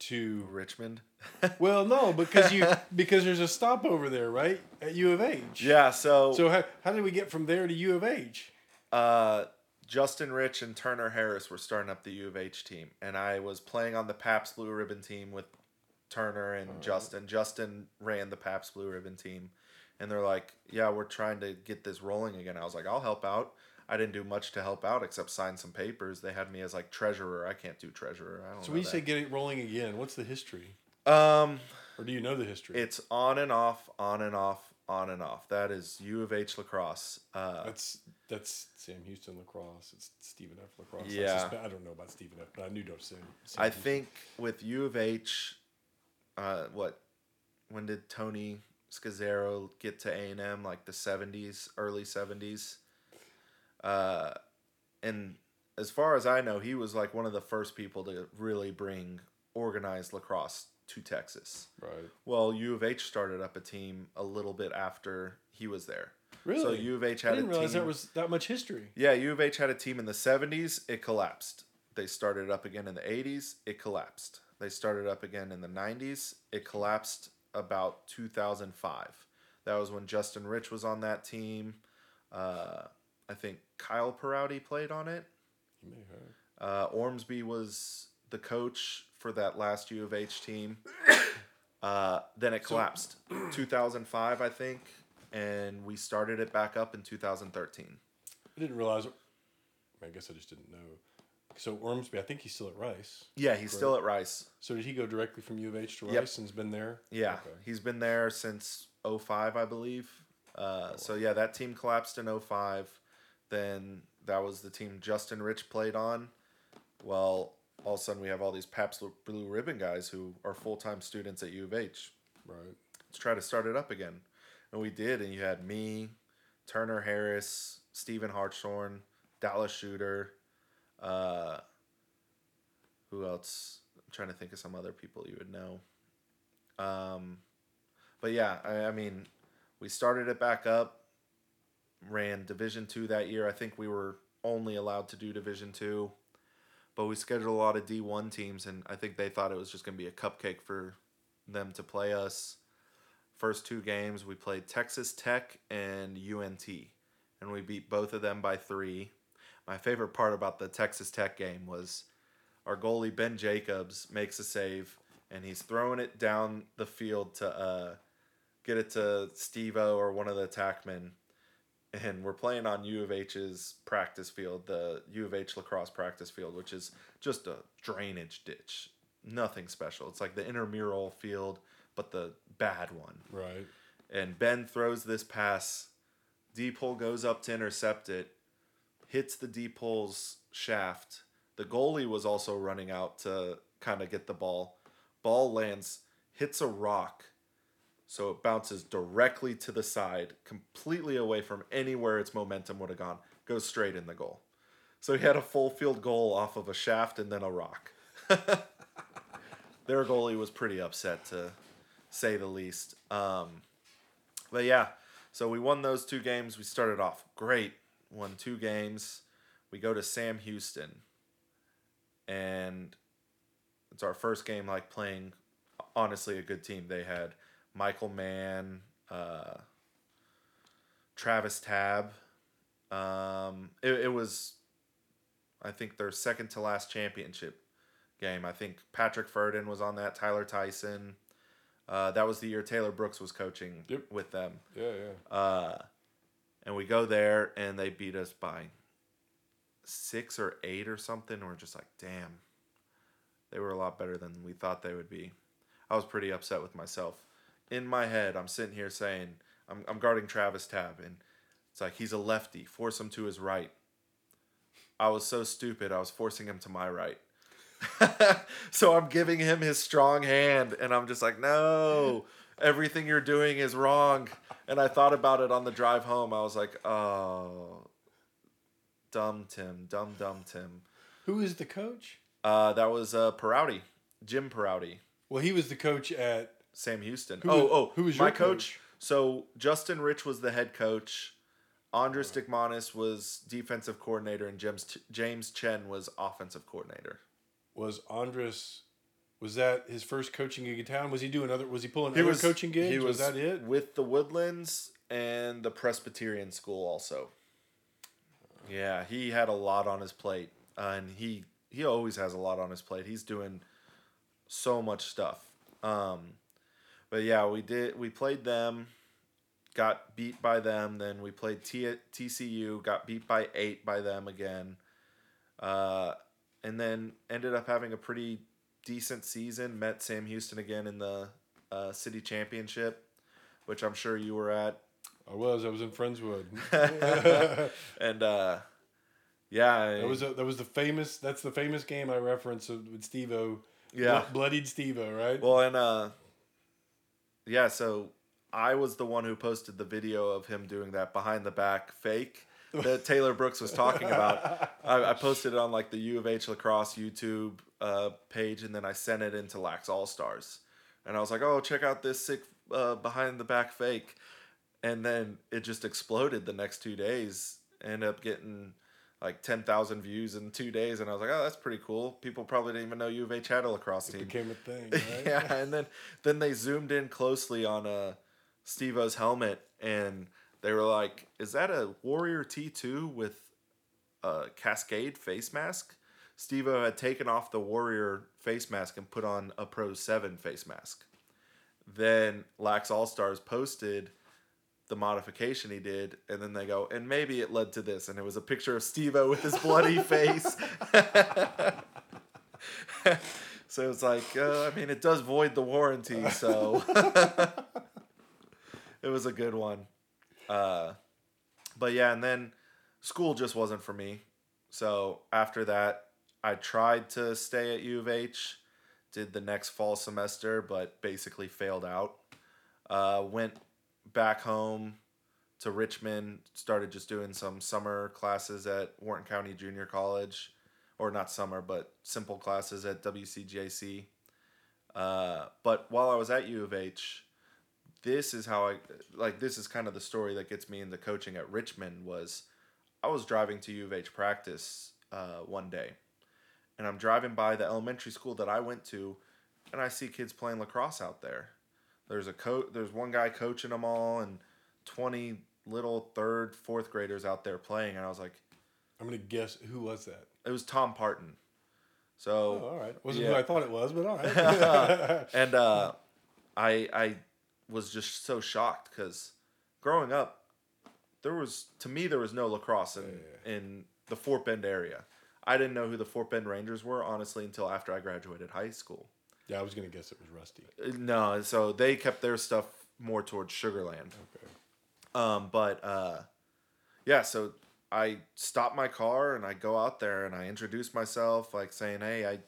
to richmond? Well, no, because you because there's a stopover there, right, at U of H. yeah so So how, how did we get from there to U of H? uh, Justin Rich and Turner Harris were starting up the U of H team, and I was playing on the Pabst Blue Ribbon team with Turner and Justin. Justin ran the Pabst Blue Ribbon team, and they're like, "Yeah, we're trying to get this rolling again." I was like, "I'll help out." I didn't do much to help out except sign some papers. They had me as like treasurer. I can't do treasurer. I don't. So when you say get it rolling again, what's the history, um, or do you know the history? it's on and off, on and off, on and off. That is U of H lacrosse. Uh, That's that's Sam Houston lacrosse. It's Stephen F. lacrosse. I, Yeah. suspe- I don't know about Stephen F. But I knew to Sam. Sam I Houston. think with U of H, uh, what, when did Tony Scazzaro get to A and M? Like the seventies, early seventies. Uh, and as far as I know, he was like one of the first people to really bring organized lacrosse to Texas. right. Well, U of H started up a team a little bit after he was there. Really, So U of H had a team? didn't realize team. there was that much history. Yeah, U of H had a team in the 70s. It collapsed. They started up again in the 80s. It collapsed. They started up again in the 90s. It collapsed about 2005. That was when Justin Rich was on that team. Uh, I think Kyle Perouty played on it. You may have. Uh, Ormsby was the coach for that last U of H team. Uh, then it collapsed. 2005, I think. And we started it back up in 2013. I didn't realize. I guess I just didn't know. So Ormsby, I think he's still at Rice. Yeah, he's still at Rice. So did he go directly from U of H to Rice Yep. and's been there? Yeah, Okay. he's been there since 05, I believe. Uh, so yeah, that team collapsed in 05. Then that was the team Justin Rich played on. Well, all of a sudden we have all these Pabst Blue Ribbon guys who are full time students at U of H. Right. Let's try to start it up again, and we did. And you had me, Turner Harris, Stephen Hartshorn, Dallas Shooter. Uh, who else? I'm trying to think of some other people you would know. Um, but yeah, I, I mean, we started it back up. Ran Division two that year. I think we were only allowed to do Division two, but we scheduled a lot of D one teams, and I think they thought it was just going to be a cupcake for them to play us. First two games, we played Texas Tech and UNT, and we beat both of them by three. My favorite part about the Texas Tech game was our goalie Ben Jacobs makes a save, and he's throwing it down the field to uh, get it to Stevo or one of the attackmen. And we're playing on U of H's practice field, the U of H lacrosse practice field, which is just a drainage ditch. Nothing special. It's like the intramural field, but the bad one. Right. And Ben throws this pass. D pole goes up to intercept it, hits the D pole's shaft. The goalie was also running out to kind of get the ball. Ball lands, hits a rock, so it bounces directly to the side, completely away from anywhere its momentum would have gone. Goes straight in the goal. So he had a full field goal off of a shaft and then a rock. Their goalie was pretty upset to say the least. Um, but yeah, so we won those two games. We started off great, won two games. We go to Sam Houston, and it's our first game like playing honestly a good team. They had Michael Mann, uh, Travis Tab. Um, it, it was, I think, their second to last championship game. I think Patrick Ferdin was on that. Tyler Tyson. Uh, that was the year Taylor Brooks was coaching Yep. with them. Yeah, yeah. Uh, and we go there and they beat us by six or eight or something. We're just like, damn, they were a lot better than we thought they would be. I was pretty upset with myself. In my head, I'm sitting here saying, I'm, I'm guarding Travis Tab, and it's like, he's a lefty, force him to his right. I was so stupid, I was forcing him to my right. so I'm giving him his strong hand, and I'm just like, no, everything you're doing is wrong. And I thought about it on the drive home. I was like, oh, dumb Tim, dumb, dumb Tim. Who is the coach? Uh, that was uh, Perouty, Jim Perouty, Well, he was the coach at. Sam Houston. Who oh, was- oh, who was my your coach? coach? So Justin Rich was the head coach. Andres Dickmanis was defensive coordinator, and James James Chen was offensive coordinator. Was Andres? Was that his first coaching gig in town? Was he doing other? Was he pulling He other was coaching gigs? He was, that it? with the Woodlands and the Presbyterian School also. Yeah, he had a lot on his plate, uh, and he he always has a lot on his plate. He's doing so much stuff. Um, but yeah, we did. We played them, got beat by them. Then we played T- TCU, got beat by eight by them again, uh, and then ended up having a pretty decent season. Met Sam Houston again in the uh, city championship, which I'm sure you were at. I was. I was in Friendswood. and uh, yeah, That was a, that was the famous. That's the famous game I referenced with Stevo. yeah. Blo- bloodied Stevo, right? Well, and uh, yeah, so I was the one who posted the video of him doing that behind the back fake that Taylor Brooks was talking about. I, I posted it on like the U of H lacrosse YouTube uh, page, and then I sent it into Lax All Stars, and I was like, "Oh, check out this sick uh, behind the back fake," and then it just exploded the next two days. End up getting like ten thousand views in two days, and I was like, "Oh, that's pretty cool." People probably didn't even know U of H had a lacrosse team. it became a thing, right? yeah, and then then they zoomed in closely on uh Steve-O's helmet and they were like, "Is that a Warrior T2 with a Cascade face mask?" Steve-O had taken off the Warrior face mask and put on a Pro 7 face mask. Then Lax All Stars posted the modification he did, and then they go, and maybe it led to this, and it was a picture of Steve-O with his bloody face. so it's like, uh, I mean, it does void the warranty, so it was a good one. Uh, but yeah, and then school just wasn't for me. So after that, I tried to stay at U of H, did the next fall semester, but basically failed out. Uh, went back home to Richmond. Started just doing some summer classes at Wharton County Junior College, or not summer, but simple classes at WCJC. Uh, but while I was at U of H, this is how I like. This is kind of the story that gets me into coaching at Richmond. Was I was driving to U of H practice uh, one day, and I'm driving by the elementary school that I went to, and I see kids playing lacrosse out there. There's a co- There's one guy coaching them all, and twenty little third, fourth graders out there playing, and I was like, I'm gonna guess who was that. it was Tom Parton. Oh, So all right. Wasn't yeah. who I thought it was, but all right. and uh, I I was just so shocked because growing up, there was to me there was no lacrosse in in the Fort Bend area. I didn't know who the Fort Bend Rangers were honestly until after I graduated high school. Yeah, I was gonna guess it was Rusty. No, so they kept their stuff more towards Sugarland. Okay. Um, but uh, yeah, so I stop my car and I go out there and I introduce myself, like saying, "Hey, I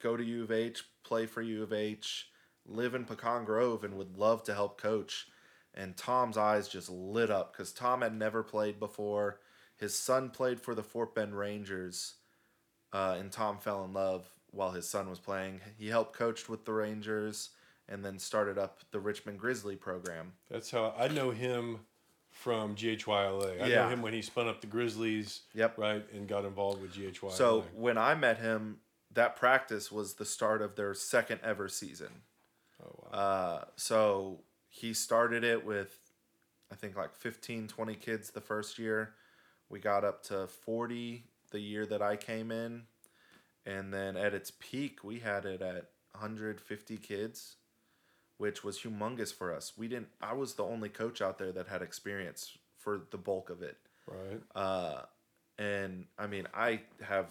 go to U of H, play for U of H, live in Pecan Grove, and would love to help coach." And Tom's eyes just lit up because Tom had never played before. His son played for the Fort Bend Rangers, uh, and Tom fell in love while his son was playing. He helped coach with the Rangers and then started up the Richmond Grizzly program. That's how I know him from GHYLA. I know him when he spun up the Grizzlies. Yep. Right, and got involved with GHYLA. So when I met him, that practice was the start of their second ever season. oh wow. Uh, so he started it with, I think, like 15, 20 kids the first year. We got up to 40 the year that I came in. And then at its peak, we had it at 150 kids, which was humongous for us. We didn't, I was the only coach out there that had experience for the bulk of it. right. Uh, and I mean, I have,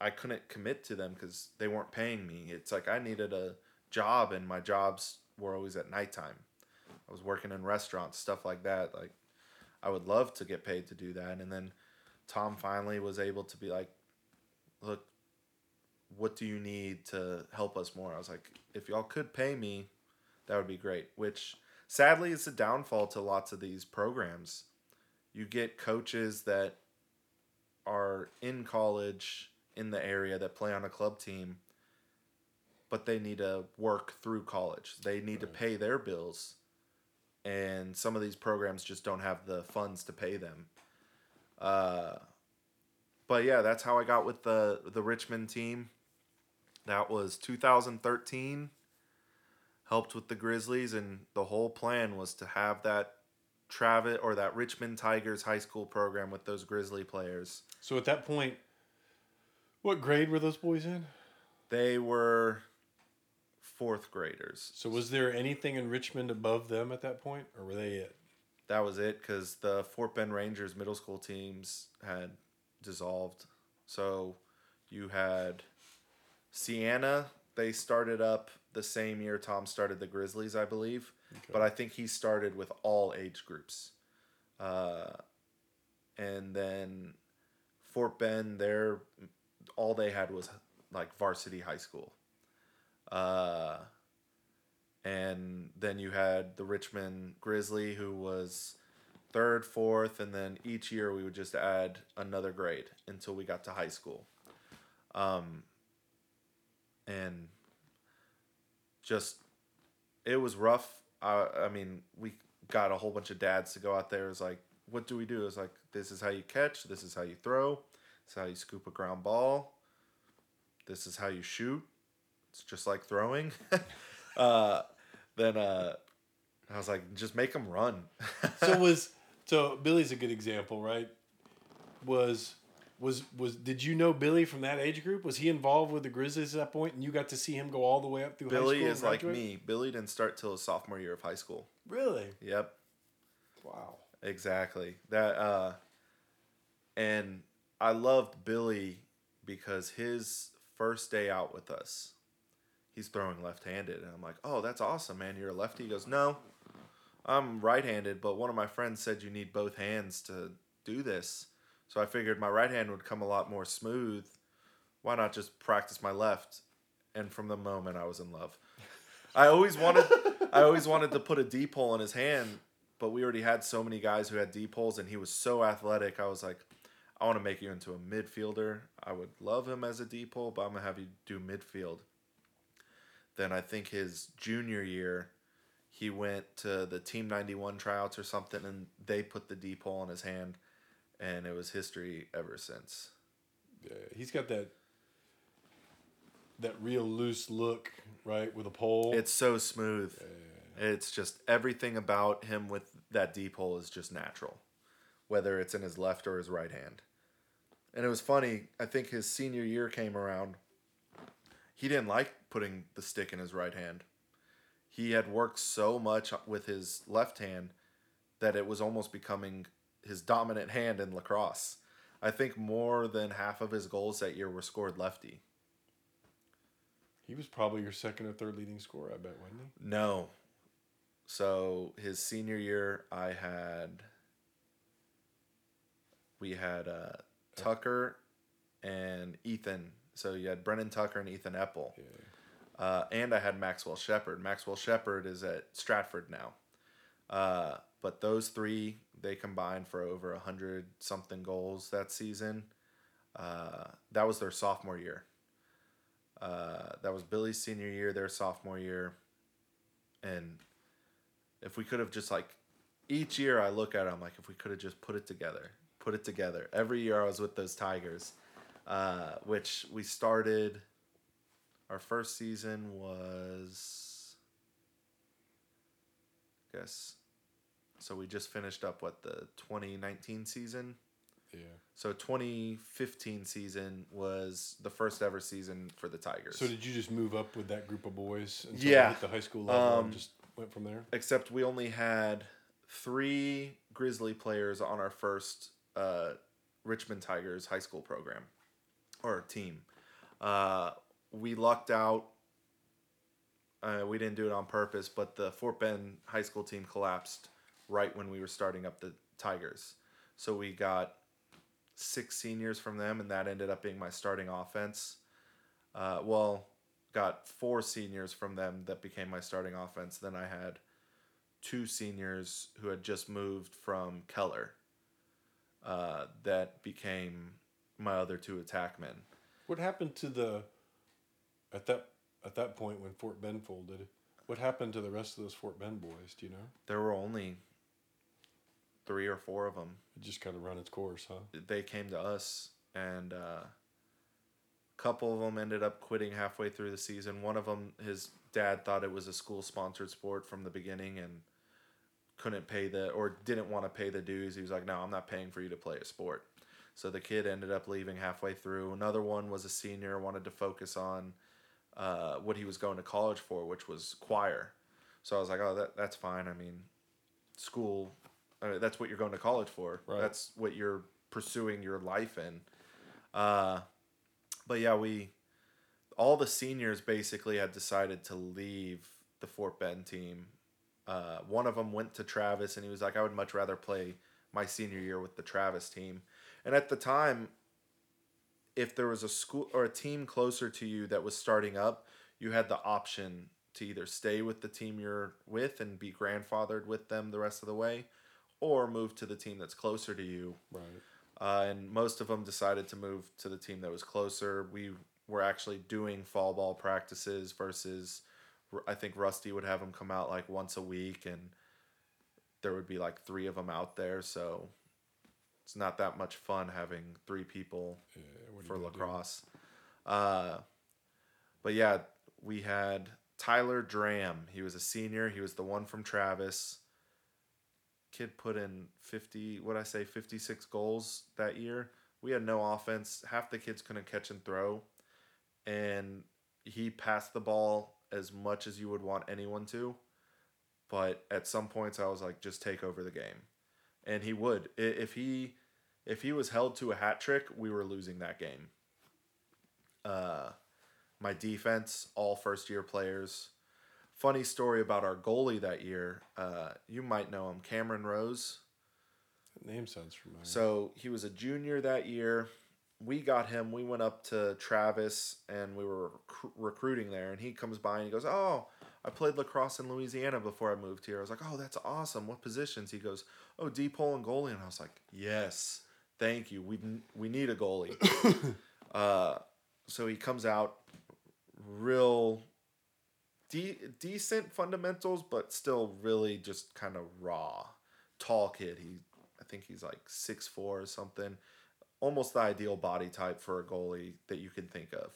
I couldn't commit to them because they weren't paying me. It's like I needed a job, and my jobs were always at nighttime. I was working in restaurants, stuff like that. Like, I would love to get paid to do that. And then Tom finally was able to be like, look, what do you need to help us more? I was like, if y'all could pay me, that would be great. Which sadly is a downfall to lots of these programs. You get coaches that are in college in the area that play on a club team, but they need to work through college. They need to pay their bills. And some of these programs just don't have the funds to pay them. Uh, but yeah, that's how I got with the the Richmond team. That was 2013. Helped with the Grizzlies, and the whole plan was to have that Travis or that Richmond Tigers high school program with those Grizzly players. So at that point, what grade were those boys in? They were fourth graders. So was there anything in Richmond above them at that point, or were they it? That was it because the Fort Bend Rangers middle school teams had dissolved. So you had Sienna. They started up the same year Tom started the Grizzlies, I believe. But I think he started with all age groups. Uh, and then Fort Bend, there, all they had was like varsity high school. Uh, and then you had the Richmond Grizzly, who was third, fourth, and then each year we would just add another grade until we got to high school. Um, and just it was rough. I, I mean, we got a whole bunch of dads to go out there. It's like, what do we do? It's like, this is how you catch. This is how you throw. This is how you scoop a ground ball. This is how you shoot. It's just like throwing. uh, then uh, I was like, just make them run. So was so Billy's a good example, right? Was was was did you know Billy from that age group? Was he involved with the Grizzlies at that point, and you got to see him go all the way up through high Billy is like me. Billy didn't start till his sophomore year of high school. Really? Yep. Wow. Exactly. That uh and I loved Billy because his first day out with us, he's throwing left-handed and I'm like, "Oh, that's awesome, man. You're a lefty." He goes, "No. I'm right-handed, but one of my friends said you need both hands to do this." So I figured my right hand would come a lot more smooth. Why not just practice my left? And from the moment I was in love. I always wanted I always wanted to put a D pole in his hand but we already had so many guys who had D poles, and he was so athletic. I was like, I want to make you into a midfielder. I would love him as a D pole, but I'm gonna have you do midfield. Then I think his junior year, he went to the Team 91 tryouts or something, and they put the D pole in his hand, and it was history ever since. Yeah, he's got that that real loose look, right, with a pole. It's so smooth. It's just everything about him with that D pole is just natural, whether it's in his left or his right hand. And it was funny. I think his senior year came around. He didn't like putting the stick in his right hand. He had worked so much with his left hand that it was almost becoming his dominant hand in lacrosse. I think more than half of his goals that year were scored lefty. he was probably your second or third leading scorer, I bet, wasn't he? No. So his senior year, I had we had uh, Tucker and Ethan. So you had Brennan Tucker and Ethan Epple. Uh, and I had Maxwell Shepard. Maxwell Shepard is at Stratford now. Uh, but those three, they combined for over a hundred something goals that season. Uh, that was their sophomore year. Uh, that was Billy's senior year, their sophomore year. And if we could have just like each year I look at it, I'm like, if we could have just put it together, put it together. Every year I was with those Tigers, uh, which we started. Our first season was, I guess, so we just finished up what the 2019 season. Yeah. So 2015 season was the first ever season for the Tigers. So did you just move up with that group of boys until Yeah. hit the high school level Um, and just went from there? except we only had three Grizzly players on our first uh, Richmond Tigers high school program or team. Uh, we lucked out. Uh, we didn't do it on purpose, but the Fort Bend high school team collapsed right when we were starting up the Tigers. So we got six seniors from them, and that ended up being my starting offense. Uh, well, got four seniors from them that became my starting offense. Then I had two seniors who had just moved from Keller uh, that became my other two attackmen. What happened to the at that at that point when Fort Bend folded? What happened to the rest of those Fort Bend boys? Do you know? There were only three or four of them. It just kind of run its course, huh? They came to us, and uh, a couple of them ended up quitting halfway through the season. One of them, his dad thought it was a school sponsored sport from the beginning and couldn't pay the or didn't want to pay the dues. He was like, "No, I'm not paying for you to play a sport." So the kid ended up leaving halfway through. Another one was a senior, wanted to focus on uh, what he was going to college for, which was choir. So I was like, "Oh, that that's fine. I mean, school, uh, that's what you're going to college for. Right. That's what you're pursuing your life in." Uh, but yeah, we all the seniors basically had decided to leave the Fort Bend team. Uh, one of them went to Travis, and he was like, "I would much rather play my senior year with the Travis team." And at the time, if there was a school or a team closer to you that was starting up, you had the option to either stay with the team you're with and be grandfathered with them the rest of the way, or move to the team that's closer to you Right. uh, and most of them decided to move to the team that was closer. We were actually doing fall ball practices versus I think Rusty would have them come out like once a week, and there would be like three of them out there. So it's not that much fun having three people Yeah, what are you for lacrosse. Uh, but yeah, we had Tyler Dram. He was a senior. He was the one from Travis. Kid put in 50, what I say, 56 goals that year. We had no offense. Half the kids couldn't catch and throw. And he passed the ball as much as you would want anyone to. But at some points, I was like, just take over the game. And he would. If he if he was held to a hat trick, we were losing that game. Uh, my defense, all first year players. Funny story about our goalie that year. Uh, you might know him, Cameron Rose. That name sounds familiar. So he was a junior that year. We got him. We went up to Travis and we were rec- recruiting there. And he comes by and he goes, "Oh, I played lacrosse in Louisiana before I moved here. I was like, oh, that's awesome. What positions? He goes, oh, D pole and goalie. And I was like, yes, thank you. We we need a goalie. uh, so he comes out real de- decent fundamentals, but still really just kind of raw. Tall kid. He, I think he's like six four or something. Almost the ideal body type for a goalie that you can think of.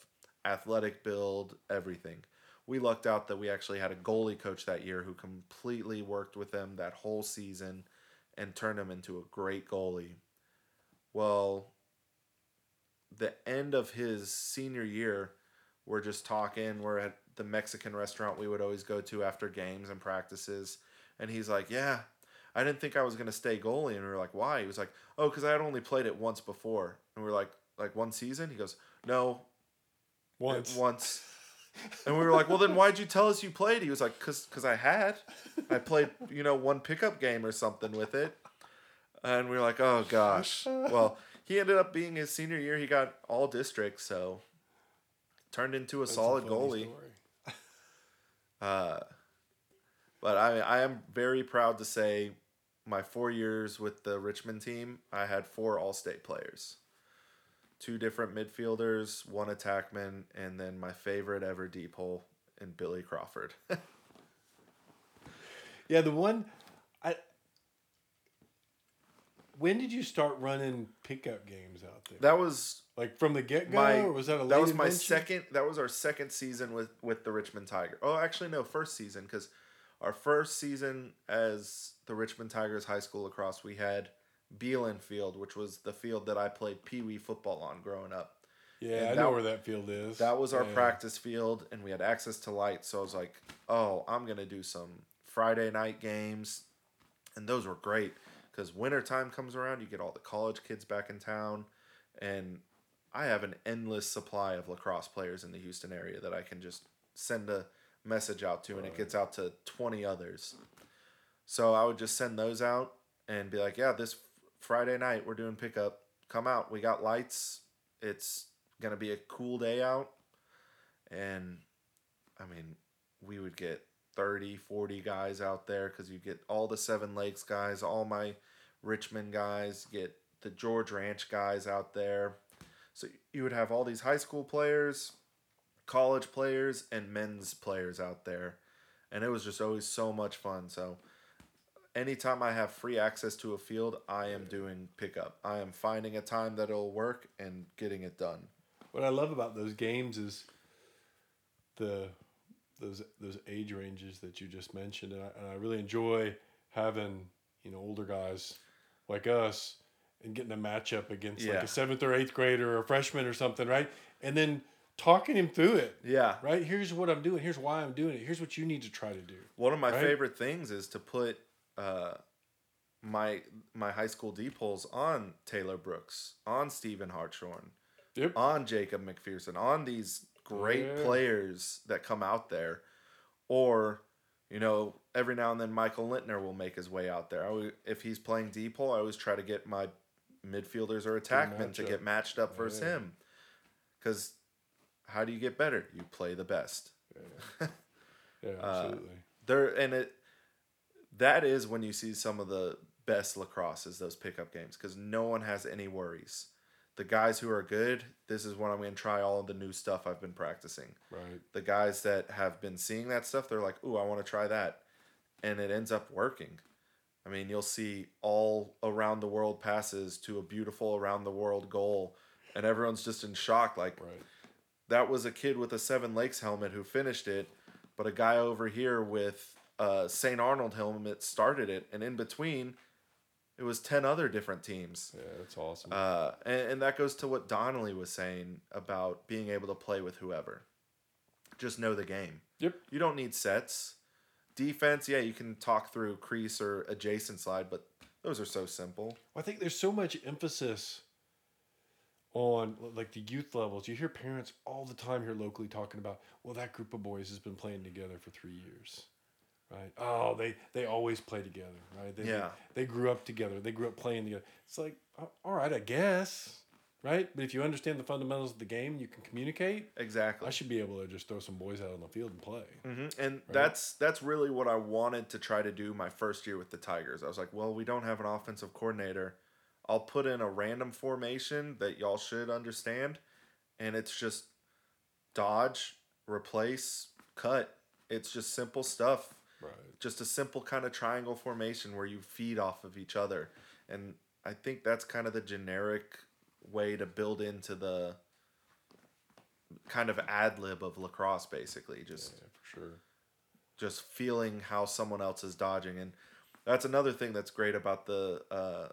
Athletic build, everything. We lucked out that we actually had a goalie coach that year who completely worked with him that whole season and turned him into a great goalie. Well, the end of his senior year, we're just talking. We're at the Mexican restaurant we would always go to after games and practices. And he's like, Yeah, I didn't think I was going to stay goalie. And we were like, Why? He was like, Oh, because I had only played it once before. And we are like, Like one season? He goes, No. Once. Once. And we were like, well, then why'd you tell us you played? He was like, cause, cause I had, I played, you know, one pickup game or something with it. And we were like, oh gosh. Well, he ended up being his senior year. He got all districts, so turned into a That's solid funny goalie. story. Uh, but I, I am very proud to say, my four years with the Richmond team, I had four All-State players, two different midfielders, one attackman, and then my favorite ever D pole in Billy Crawford. Yeah, the one when did you start running pickup games out there? that was like from the get go, my or was that a that late was my invention? second that was our second season with with the Richmond Tiger. Oh, actually no, first season because our first season as the Richmond Tigers high school lacrosse, we had Beelan Field, which was the field that I played pee wee football on growing up. Yeah, and I that- know where that field is. That was our Yeah. practice field, and we had access to lights. So I was like, "Oh, I'm gonna do some Friday night games," and those were great because wintertime comes around. You get all the college kids back in town, and I have an endless supply of lacrosse players in the Houston area that I can just send a message out to, and it gets out to 20 others. So I would just send those out and be like, "Yeah, this Friday night we're doing pickup. Come out. We got lights. It's gonna be a cool day out." And I mean, we would get 30, 40 guys out there because you get all the Seven Lakes guys, all my Richmond guys, get the George Ranch guys out there. So you would have all these high school players, college players, and men's players out there. And it was just always so much fun. So anytime I have free access to a field, I am doing pickup. I am finding a time that'll work and getting it done. What I love about those games is the those those age ranges that you just mentioned, and I, and I really enjoy having you know older guys like us and getting a matchup against like a seventh or eighth grader or a freshman or something, right? And then talking him through it, Yeah. right? Here's what I'm doing. Here's why I'm doing it. Here's what you need to try to do. One of my Right? favorite things is to put uh, my my high school D poles on Taylor Brooks, on Stephen Hartshorn, Yep. on Jacob McPherson, on these great Yeah. players that come out there, or you know every now and then Michael Lintner will make his way out there. I always, if he's playing D pole, I always try to get my midfielders or attackmen to get matched up versus Yeah. him, because how do you get better? You play the best Yeah, Uh, absolutely. there and it that is when you see some of the best lacrosse is those pickup games because no one has any worries the guys who are good this is when i'm going to try all of the new stuff i've been practicing right. the guys that have been seeing that stuff they're like ooh i want to try that and it ends up working i mean you'll see all around the world passes to a beautiful around the world goal and everyone's just in shock like Right. that was a kid with a Seven Lakes helmet who finished it, but a guy over here with a St. Arnold helmet started it, and in between, it was ten other different teams. Yeah, that's awesome. Uh, and, and that goes to what Donnelly was saying about being able to play with whoever. Just know the game. yep. You don't need sets. Defense, yeah, you can talk through crease or adjacent slide, but those are so simple. I think there's so much emphasis on like the youth levels. You hear parents all the time here locally talking about, well, that group of boys has been playing together for three years, right? Oh, they they always play together, right? They, Yeah. They, grew up together. They grew up playing together. It's like, all right, I guess, right? But if you understand the fundamentals of the game, you can communicate. Exactly. I should be able to just throw some boys out on the field and play. Mm-hmm. And that's that's really what I wanted to try to do my first year with the Tigers. I was like, well, we don't have an offensive coordinator. I'll put in a random formation that y'all should understand, and it's just dodge, replace, cut. It's just simple stuff. Right. Just a simple kind of triangle formation where you feed off of each other. And I think that's kind of the generic way to build into the kind of ad lib of lacrosse basically. Just Yeah, for sure. just feeling how someone else is dodging and that's another thing that's great about the uh,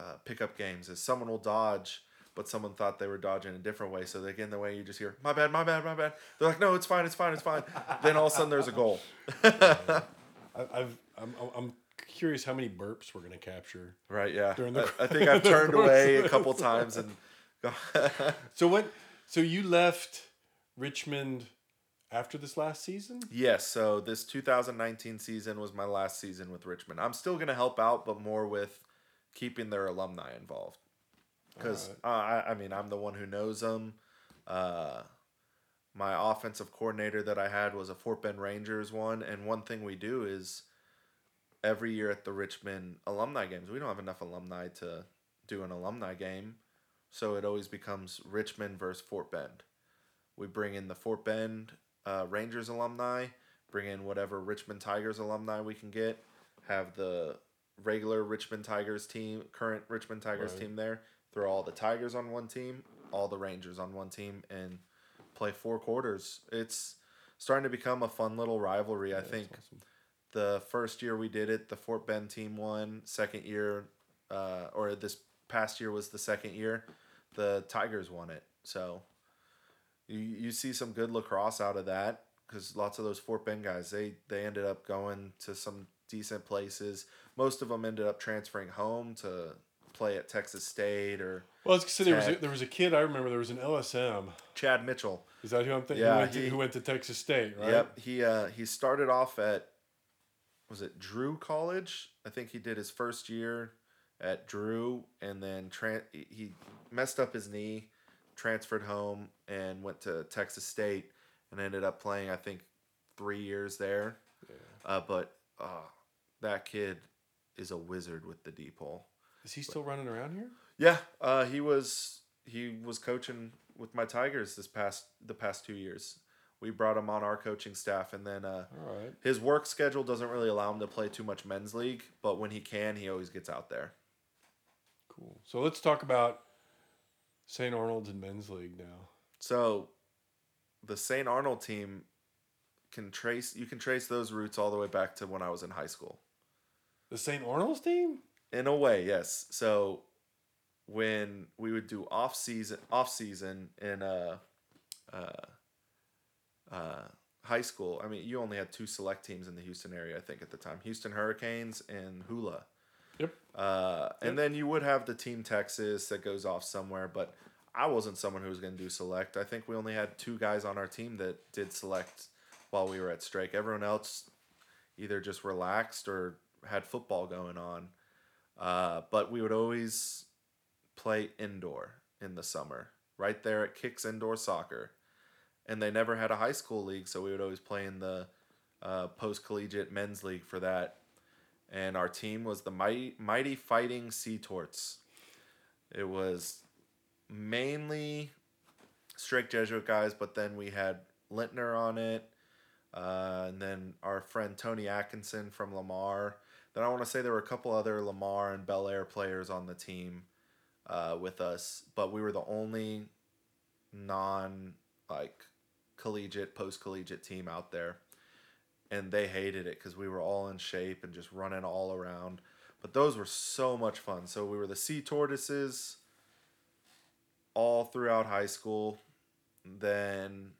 uh, pickup games is someone will dodge but someone thought they were dodging a different way so they get in the way you just hear my bad my bad my bad they're like no it's fine it's fine it's fine then all of a sudden there's a goal I, I've I'm, I'm curious how many burps we're gonna capture. right yeah During the- I, I think i've turned away a couple times and So what? So you left Richmond after this last season? Yes, so this 2019 season was my last season with Richmond. I'm still going to help out, but more with keeping their alumni involved. Because, uh, I, I mean, I'm the one who knows them. Uh, my offensive coordinator that I had was a Fort Bend Rangers one. And one thing we do is every year at the Richmond alumni games, we don't have enough alumni to do an alumni game. So it always becomes Richmond versus Fort Bend. We bring in the Fort Bend uh, Rangers alumni, bring in whatever Richmond Tigers alumni we can get, have the regular Richmond Tigers team, current Richmond Tigers Right. team there, throw all the Tigers on one team, all the Rangers on one team, and play four quarters. It's starting to become a fun little rivalry. I think awesome. the first year we did it, the Fort Bend team won. Second year, uh, or this past year was the second year, the Tigers won it. So you you see some good lacrosse out of that because lots of those Fort Bend guys they they ended up going to some decent places. Most of them ended up transferring home to play at Texas State or Well, it's so there was a, there was a kid I remember. There was an LSM. Chad Mitchell. Is that who I'm thinking? Yeah, who, went to, he- who went to Texas State, right? Yep. He uh he started off at was it Drew College? I think he did his first year at Drew and then tran- he messed up his knee, transferred home and went to Texas State and ended up playing I think 3 years there. Uh but uh that kid is a wizard with the D pole. Is he still running around here? Yeah, uh, he was he was coaching with my Tigers this past the past two years. We brought him on our coaching staff, and then uh, All right. his work schedule doesn't really allow him to play too much men's league. But when he can, he always gets out there. Cool. So let's talk about St. Arnold's and men's league now. So, the St. Arnold team can trace you can trace those roots all the way back to when I was in high school. The St. Arnold's team? In a way, yes. So when we would do off season off season in uh uh uh high school, I mean you only had two select teams in the Houston area, I think at the time. Houston Hurricanes and Hula. Yep. Uh Yep. and then you would have the team Texas that goes off somewhere, but I wasn't someone who was going to do select. I think we only had two guys on our team that did select while we were at Strake. Everyone else either just relaxed or had football going on. Uh, but we would always play indoor in the summer, right there at Kicks Indoor Soccer. And they never had a high school league, so we would always play in the uh, post collegiate men's league for that. And our team was the Mighty, Mighty Fighting Sea Torts. It was mainly Strake Jesuit guys, but then we had Lintner on it. Uh, and then our friend Tony Atkinson from Lamar. Then I want to say there were a couple other Lamar and Bellaire players on the team uh, with us, but we were the only non like collegiate, post collegiate team out there. And they hated it because we were all in shape and just running all around. But those were so much fun. So we were the Sea Tortoises all throughout high school. Then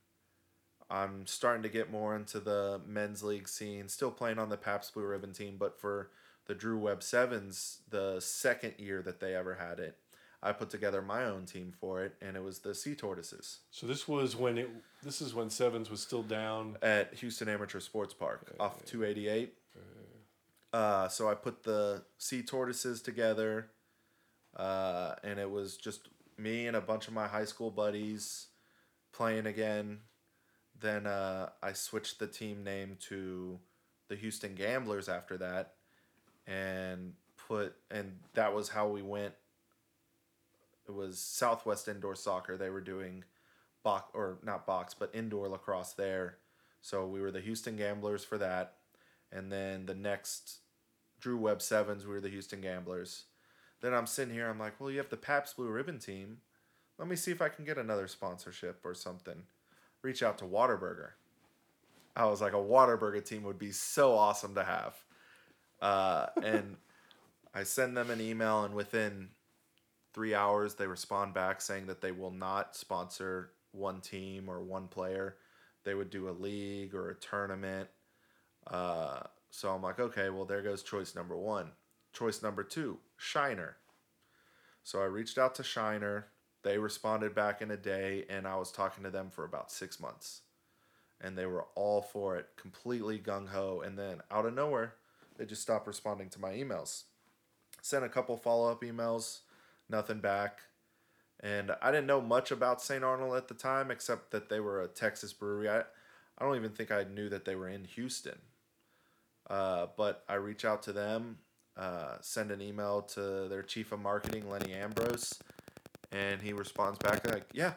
I'm starting to get more into the men's league scene. Still playing on the Pabst Blue Ribbon team, but for the Drew Webb Sevens, the second year that they ever had it, I put together my own team for it, and it was the Sea Tortoises So this was when it. This is when Sevens was still down. at Houston Amateur Sports Park off 288. Uh, so I put the Sea Tortoises together, uh, and it was just me and a bunch of my high school buddies playing again. Then uh, I switched the team name to the Houston Gamblers after that, and put and that was how we went. It was Southwest Indoor Soccer. They were doing box or not box, but indoor lacrosse there. So we were the Houston Gamblers for that, and then the next Drew Webb Sevens, we were the Houston Gamblers. Then I'm sitting here, I'm like, well, you have the Pabst Blue Ribbon team. Let me see if I can get another sponsorship or something. Reach out to Whataburger. I was like, a Whataburger team would be so awesome to have. Uh, and I send them an email, and within three hours, they respond back saying that they will not sponsor one team or one player. They would do a league or a tournament. Uh, so I'm like, okay, well, there goes choice number one. Choice number two, Shiner. So I reached out to Shiner. They responded back in a day, and I was talking to them for about six months. And they were all for it, completely gung ho. And then out of nowhere, they just stopped responding to my emails. Sent a couple follow up emails, nothing back. And I didn't know much about St. Arnold at the time, except that they were a Texas brewery. I, I don't even think I knew that they were in Houston. Uh, but I reach out to them, uh, send an email to their chief of marketing, Lenny Ambrose, and he responds back like, "Yeah,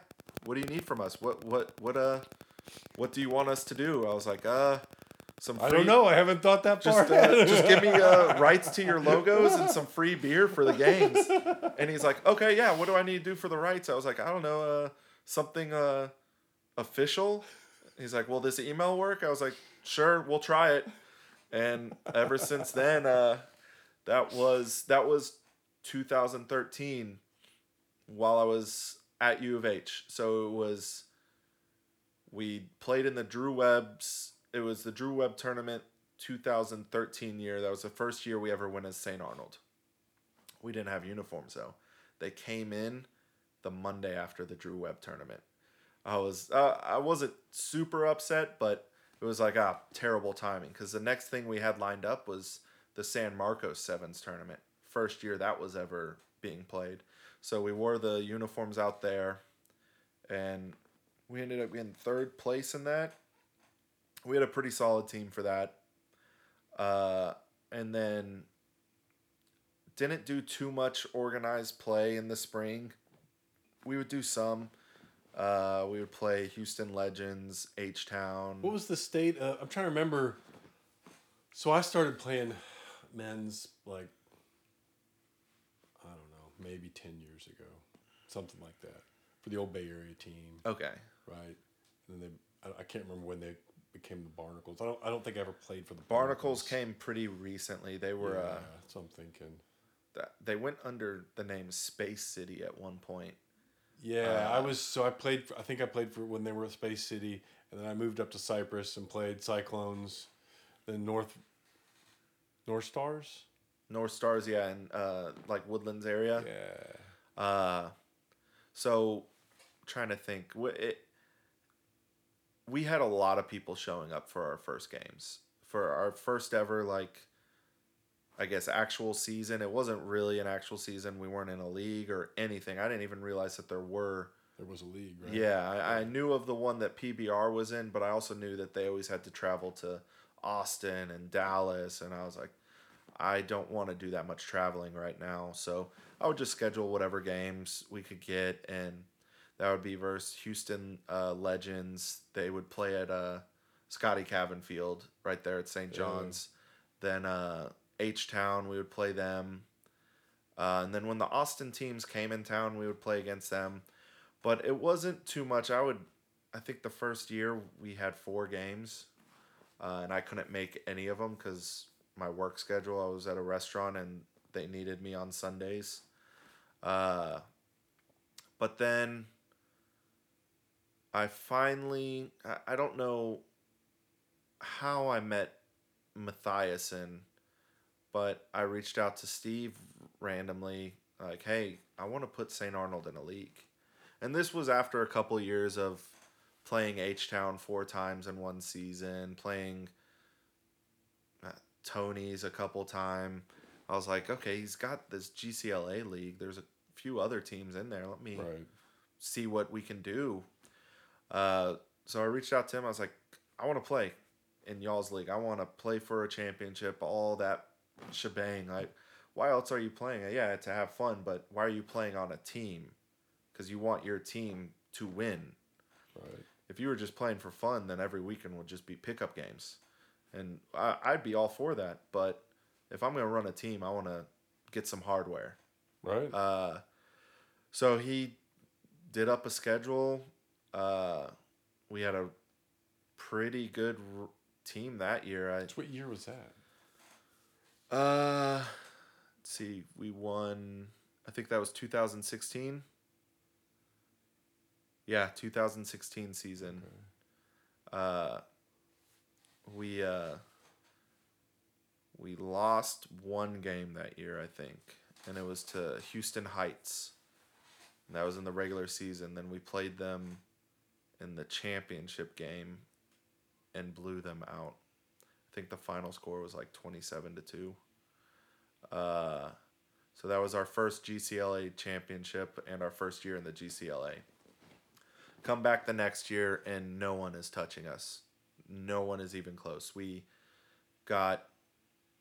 what do you need from us? What what what uh, what do you want us to do?" I was like, "Uh, some I don't know. I haven't thought that far. just uh, just give me uh, rights to your logos and some free beer for the games." And he's like, "Okay, yeah. What do I need to do for the rights?" I was like, "I don't know. Uh, something uh, official." He's like, "Will this email work?" I was like, "Sure, we'll try it." And ever since then, uh, that was that was 2013, while I was at U of H. So it was we played in the Drew Webb's. It was the Drew Webb tournament 2013 year. That was the first year we ever went as St. Arnold. We didn't have uniforms though. They came in the Monday after the Drew Webb tournament. I was uh, I wasn't super upset, but it was like ah terrible timing because the next thing we had lined up was the San Marcos Sevens tournament. First year that was ever being played. So we wore the uniforms out there and we ended up getting third place in that. We had a pretty solid team for that. Uh, and then didn't do too much organized play in the spring. We would do some. Uh, we would play Houston Legends, H Town. What was the state? Uh, I'm trying to remember. So I started playing men's like maybe ten years ago, something like that, for the old Bay Area team, Okay. right? And then they, I, I can't remember when they became the Barnacles. I don't, I don't think I ever played for the Barnacles Barnacles came pretty recently. They were Yeah, uh, so I'm thinking. That they went under the name Space City at one point. Yeah, Uh, I was so I played. For, I think I played for when they were at Space City, and then I moved up to Cypress and played Cyclones, then North North Stars. North Stars, yeah, and uh, like Woodlands area. Yeah, Uh, so trying to think, it, we had a lot of people showing up for our first games for our first ever like, I guess actual season. It wasn't really an actual season. We weren't in a league or anything. I didn't even realize that there were. there was a league, right? Yeah, I, I knew of the one that PBR was in, but I also knew that they always had to travel to Austin and Dallas, and I was like, I don't want to do that much traveling right now. So I would just schedule whatever games we could get, and that would be versus Houston uh, Legends. They would play at uh, Scotty Cabin Field right there at St. Yeah. John's. Then uh, H Town, we would play them. Uh, and then when the Austin teams came in town, we would play against them. But it wasn't too much. I would, I think the first year we had four games, uh, and I couldn't make any of them because my work schedule. I was at a restaurant and they needed me on Sundays. Uh, but then I finally, I, I don't know how I met Matthiasen, but I reached out to Steve randomly, like, hey, I want to put St. Arnold in a league. And this was after a couple years of playing H Town four times in one season, playing Tony's a couple time. I was like, okay, he's got this GCLA league. There's a few other teams in there. Let me Right. see what we can do. Uh, so I reached out to him. I was like, I want to play in y'all's league. I want to play for a championship, all that shebang. Like, why else are you playing? Yeah, to have fun, but why are you playing on a team? Because you want your team to win. Right. If you were just playing for fun, then every weekend would just be pickup games. And I, I'd be all for that. But if I'm going to run a team, I want to get some hardware. Right. Uh, so he did up a schedule. Uh, we had a pretty good r- team that year. So what year was that? Uh, let's see, we won. I think that was 2016. Yeah, 2016 season. Uh, we uh, we lost one game that year, I think, and it was to Houston Heights. And that was in the regular season. Then we played them in the championship game and blew them out. I think the final score was like 27 to 2. Uh, so that was our first GCLA championship and our first year in the GCLA. Come back the next year and no one is touching us. No one is even close. We got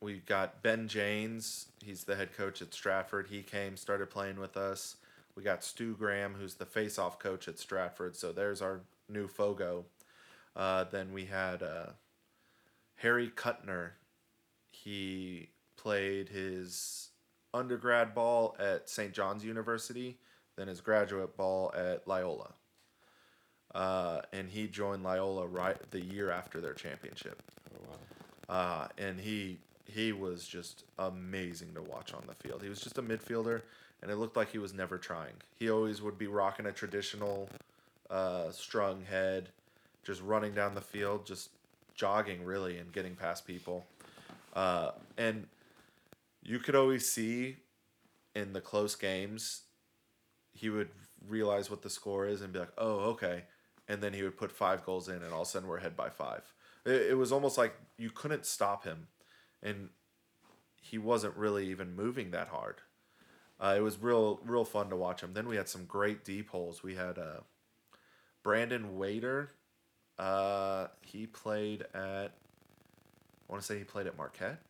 we got Ben Janes. He's the head coach at Stratford. He came, started playing with us. We got Stu Graham, who's the face-off coach at Stratford. So there's our new Fogo. Uh, then we had uh, Harry Kuttner. He played his undergrad ball at St. John's University, then his graduate ball at Loyola. Uh, and he joined Loyola right the year after their championship. Oh wow. Uh, and he he was just amazing to watch on the field. He was just a midfielder, and it looked like he was never trying. He always would be rocking a traditional uh, strung head, just running down the field, just jogging really and getting past people. Uh, and you could always see in the close games, he would realize what the score is and be like, "Oh, okay," and then he would put five goals in, and all of a sudden we're ahead by five. It, it was almost like you couldn't stop him, and he wasn't really even moving that hard. Uh, it was real, real fun to watch him. Then we had some great D poles. We had uh, Brandon Wader. Uh, he played at. I want to say he played at Marquette.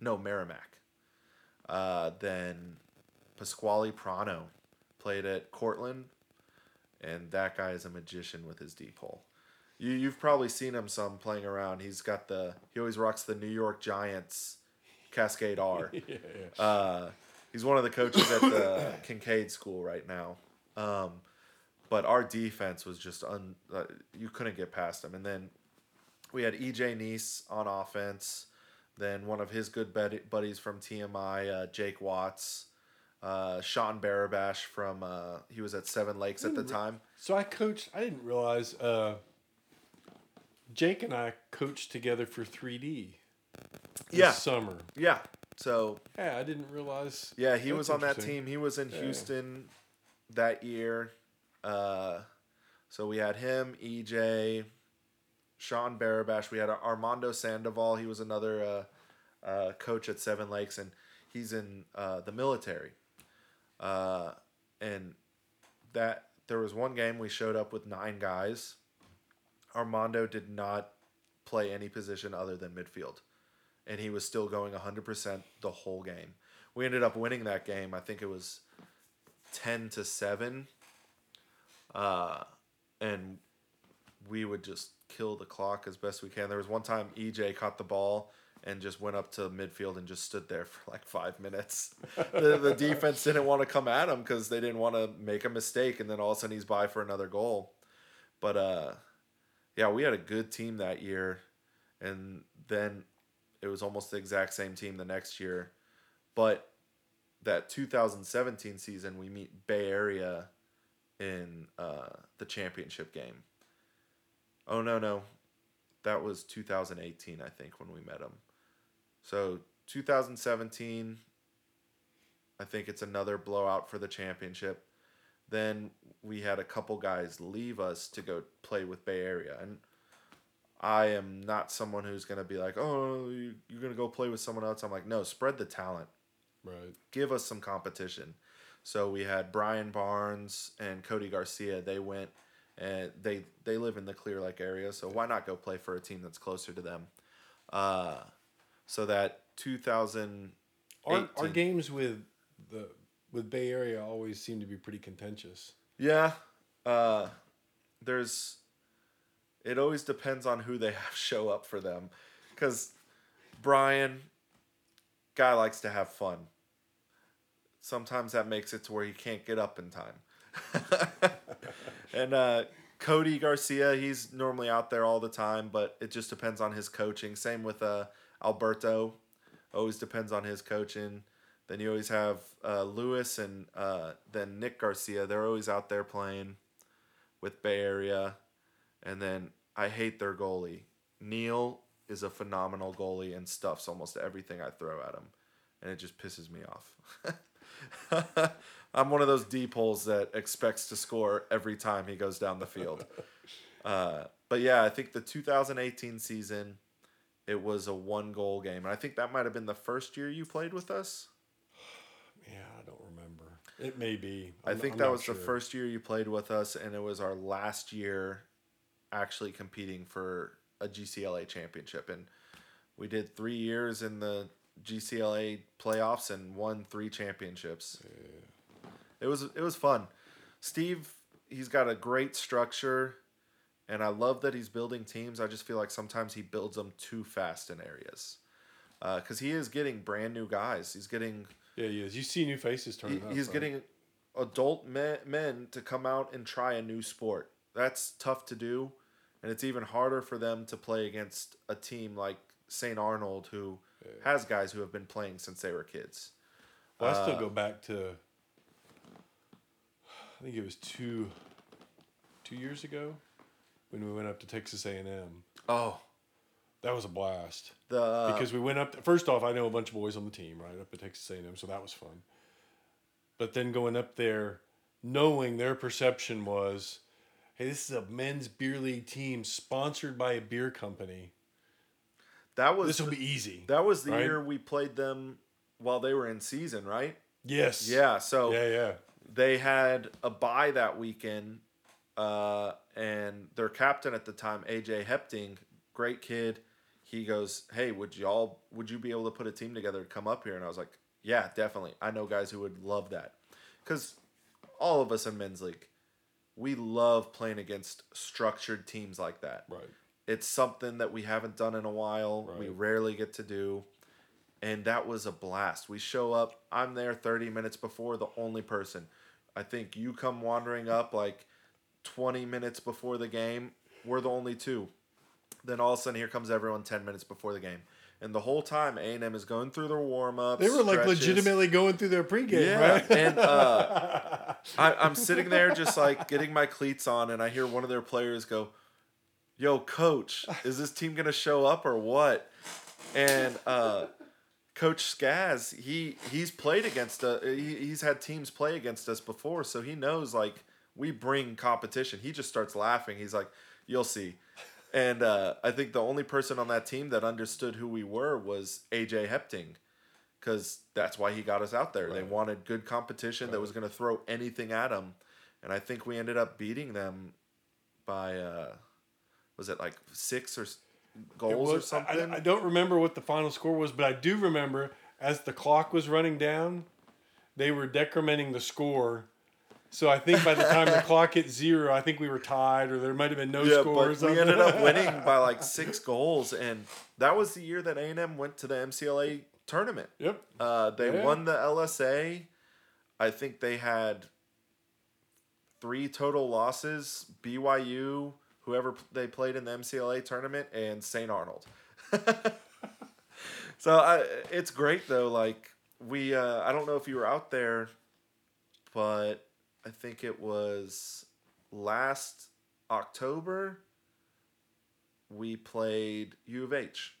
No, Merrimack. Uh, then Pasquale Prano played at Cortland, and that guy is a magician with his D pole. You you've probably seen him some playing around. He's got the he always rocks the New York Giants Cascade R. yeah, yeah. Uh, he's one of the coaches at the Kincaid School right now. Um, but our defense was just un. Uh, you couldn't get past him. And then we had EJ Nice on offense. Then one of his good buddies from TMI, uh, Jake Watts. Uh, Sean Barabash from uh, he was at Seven Lakes at the time. So I coached. I didn't realize. Uh, Jake and I coached together for 3D. this Yeah. Summer. Yeah. So Yeah, I didn't realize. Yeah, he was on that team. He was in Yeah. Houston that year. Uh, so we had him, EJ, Sean Barabash. We had Armando Sandoval. He was another uh, uh, coach at Seven Lakes, and he's in uh, the military. Uh, and that there was one game we showed up with nine guys. Armando did not play any position other than midfield and he was still going 100% the whole game. We ended up winning that game. I think it was 10 to 7. Uh, and we would just kill the clock as best we can. There was one time EJ caught the ball and just went up to midfield and just stood there for like five minutes. the, the defense didn't want to come at him because they didn't want to make a mistake, and then all of a sudden he's by for another goal. But uh, yeah, we had a good team that year, and then it was almost the exact same team the next year. But that 2017 season, we meet Bay Area in uh, the championship game. Oh no no, that was 2018 I think when we met them. So 2017, I think it's another blowout for the championship. Then we had a couple guys leave us to go play with Bay Area, and I am not someone who's gonna be like, oh, you- you're gonna go play with someone else. I'm like, no, spread the talent Right. give us some competition. So we had Brian Barnes and Cody Garcia. They went and they they live in the Clear Lake area, so why not go play for a team that's closer to them? Uh, so that 2000 Our, our games with the with Bay Area always seem to be pretty contentious. Yeah. Uh, there's. It always depends on who they have show up for them, because Brian, guy likes to have fun. Sometimes that makes it to where he can't get up in time. and uh, Cody Garcia, he's normally out there all the time, but it just depends on his coaching. Same with uh, Alberto, always depends on his coaching. Then you always have uh, Lewis and uh, then Nick Garcia. They're always out there playing with Bay Area. And then I hate their goalie. Neil is a phenomenal goalie and stuffs almost everything I throw at him. And it just pisses me off. I'm one of those D poles that expects to score every time he goes down the field. Uh, but yeah, I think the 2018 season, it was a one goal game. And I think that might have been the first year you played with us. Yeah, I don't remember. It may be. i I'm- think I'm that was sure. the first year you played with us, and it was our last year actually competing for a GCLA championship. And we did three years in the GCLA playoffs and won three championships. Yeah. It was it was fun. Steve, he's got a great structure, and I love that he's building teams. I just feel like sometimes he builds them too fast in areas. Because he is getting brand new guys. He's getting Yeah, he is. You see new faces he, turning up. he's getting adult men, men to come out and try a new sport. That's tough to do, and it's even harder for them to play against a team like St. Arnold, who has guys who have been playing since they were kids. Well, I still uh, go back to. I think it was two. Two years ago, when we went up to Texas A and M. Oh, That was a blast the uh, because we went up. First off, I know a bunch of boys on the team right up at Texas A and M, so that was fun. But then going up there, knowing their perception was, hey, this is a men's beer league team sponsored by a beer company. that was This will be easy. that was the right? year we played them while they were in season, right? Yes. Yeah. So Yeah, yeah. they had a bye that weekend, uh, and their captain at the time, AJ Hepting, great kid. He goes, "Hey, would y'all would you be able to put a team together to come up here?" And I was like, "Yeah, definitely. I know guys who would love that, because all of us in men's league, we love playing against structured teams like that. Right. It's something that we haven't done in a while. We rarely get to do." and that was a blast. We show up. I'm there 30 minutes before the only person. I think you come wandering up like 20 minutes before the game. We're the only two. Then all of a sudden, here comes everyone 10 minutes before the game, and the whole time A and M is going through their warm ups. They were like legitimately going through their pregame, Yeah, right? and uh, I, I'm sitting there just like getting my cleats on, and I hear one of their players go, "Yo, coach, is this team gonna show up or what?" And uh, Coach Skaz, he he's played against us. he, he's had teams play against us before, so he knows like we bring competition. He just starts laughing. He's like, "You'll see." And uh, I think the only person on that team that understood who we were was AJ Hepting because that's why he got us out there. They wanted good competition that was going to throw anything at them, and I think we ended up beating them by uh, was it like six or goals or was- I- something? I, I don't remember what the final score was, but I do remember as the clock was running down, they were decrementing the score. So I think by the time the clock hit zero, I think we were tied, or there might have been no yeah, score. but we ended up winning by like six goals, and that was the year that A and M went to the MCLA tournament. Yep. Uh, they Yeah. won the LSA. I think they had three total losses: BYU, whoever they played in the MCLA tournament, and St. Arnold. so I, it's great though. Like we, uh, I don't know if you were out there, but I think it was last October. We played U of H.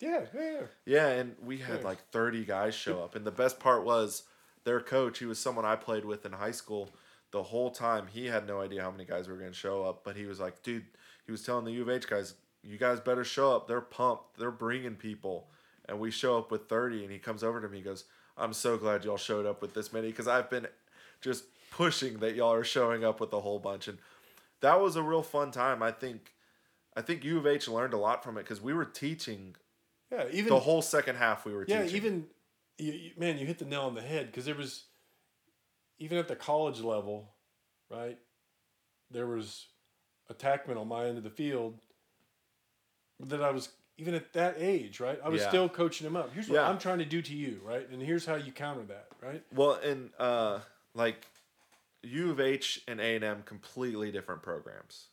Yeah, yeah. Yeah, and we had Yeah. like 30 guys show up. And the best part was their coach, he was someone I played with in high school. The whole time, he had no idea how many guys were going to show up. But he was like, dude, he was telling the U of H guys, you guys better show up. They're pumped. They're bringing people. And we show up with 30. And he comes over to me and goes, I'm so glad y'all showed up with this many because I've been just pushing that y'all are showing up with a whole bunch, and that was a real fun time. I think, I think U of H learned a lot from it because we were teaching Yeah, even the whole second half. We were yeah, teaching. even you, you- man, you hit the nail on the head because there was even at the college level, right? There was attackmen on my end of the field that I was even at that age, right? I was Yeah. still coaching them up. Here's what Yeah. I'm trying to do to you, right? And here's how you counter that, right? Well, and uh, like U of H and A and M completely different programs.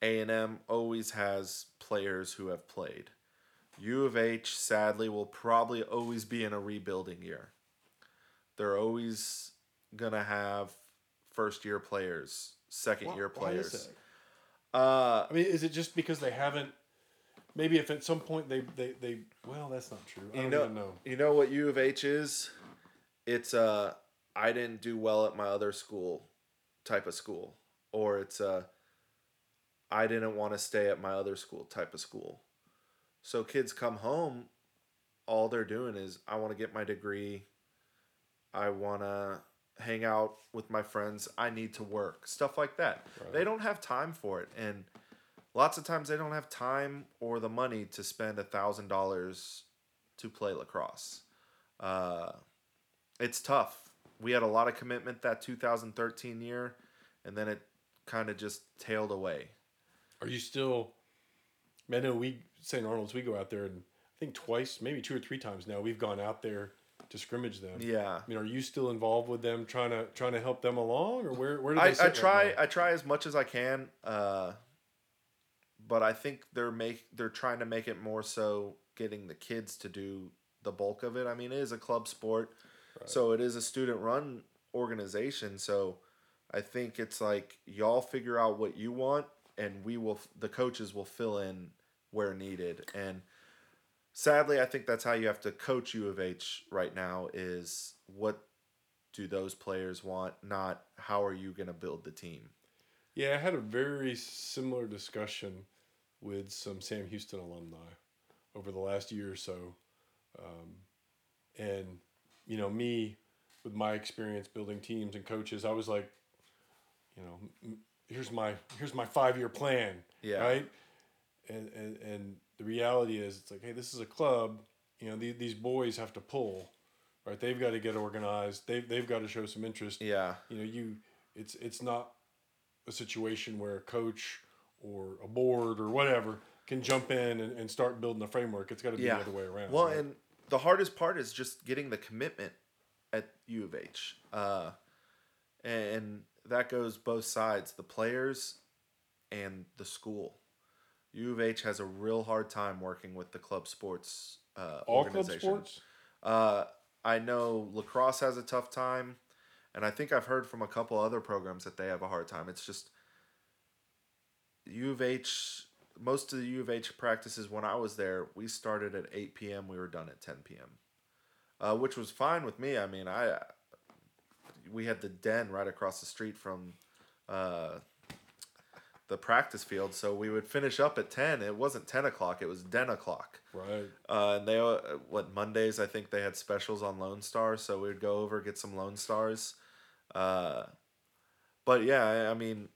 A and M always has players who have played. U of H sadly will probably always be in a rebuilding year. They're always gonna have first year players, second Why- year players. Uh, I mean, is it just because they haven't? Maybe if at some point they they, they well, that's not true. I you don't know, even know. you know what U of H is? It's uh I didn't do well at my other school type of school, or it's uh I didn't want to stay at my other school type of school. So kids come home, all they're doing is I want to get my degree. I want to hang out with my friends. I need to work. Stuff like that. Right. They don't have time for it and lots of times they don't have time or the money to spend a thousand dollars to play lacrosse. Uh, it's tough. We had a lot of commitment that 2013 year, and then it kind of just tailed away. Are you still? I know we St. Arnold's. We go out there, and I think twice, maybe two or three times now, we've gone out there to scrimmage them. Yeah, I mean, are you still involved with them, trying to trying to help them along, or where where do they? I, sit I right try now? I try as much as I can, uh, but I think they're make they're trying to make it more so getting the kids to do the bulk of it. I mean, it is a club sport, so it is a student run organization. So I think it's like y'all figure out what you want, and we will the coaches will fill in where needed. And sadly, I think that's how you have to coach U of H right now. Is what do those players want, not how are you going to build the team. Yeah, I had a very similar discussion with some Sam Houston alumni over the last year or so, um, and you know me with my experience building teams and coaches, I was like, you know, here's my here's my five year plan, Yeah. right? And, and and the reality is, it's like, hey, this is a club. You know, the, these boys have to pull, right? They've got to get organized. They've they've got to show some interest Yeah. you know you it's it's not a situation where a coach or a board or whatever can jump in and, and start building the framework it's got to be Yeah. the other way around Well, right? and the hardest part is just getting the commitment at U of H. Uh, and that goes both sides, the players and the school. U of H has a real hard time working with the club sports uh, all club sports Uh, I know lacrosse has a tough time, and I think I've heard from a couple other programs that they have a hard time. It's just U of H. Most of the U of H practices when I was there, we started at eight p.m. We were done at ten p.m., uh, which was fine with me. I mean, I we had the den right across the street from uh, the practice field, so we would finish up at ten. It wasn't ten o'clock; it was den o'clock. right Uh, and they uh, what Mondays I think they had specials on Lone Star, so we'd go over get some Lone Stars. Uh, but yeah, I, I mean,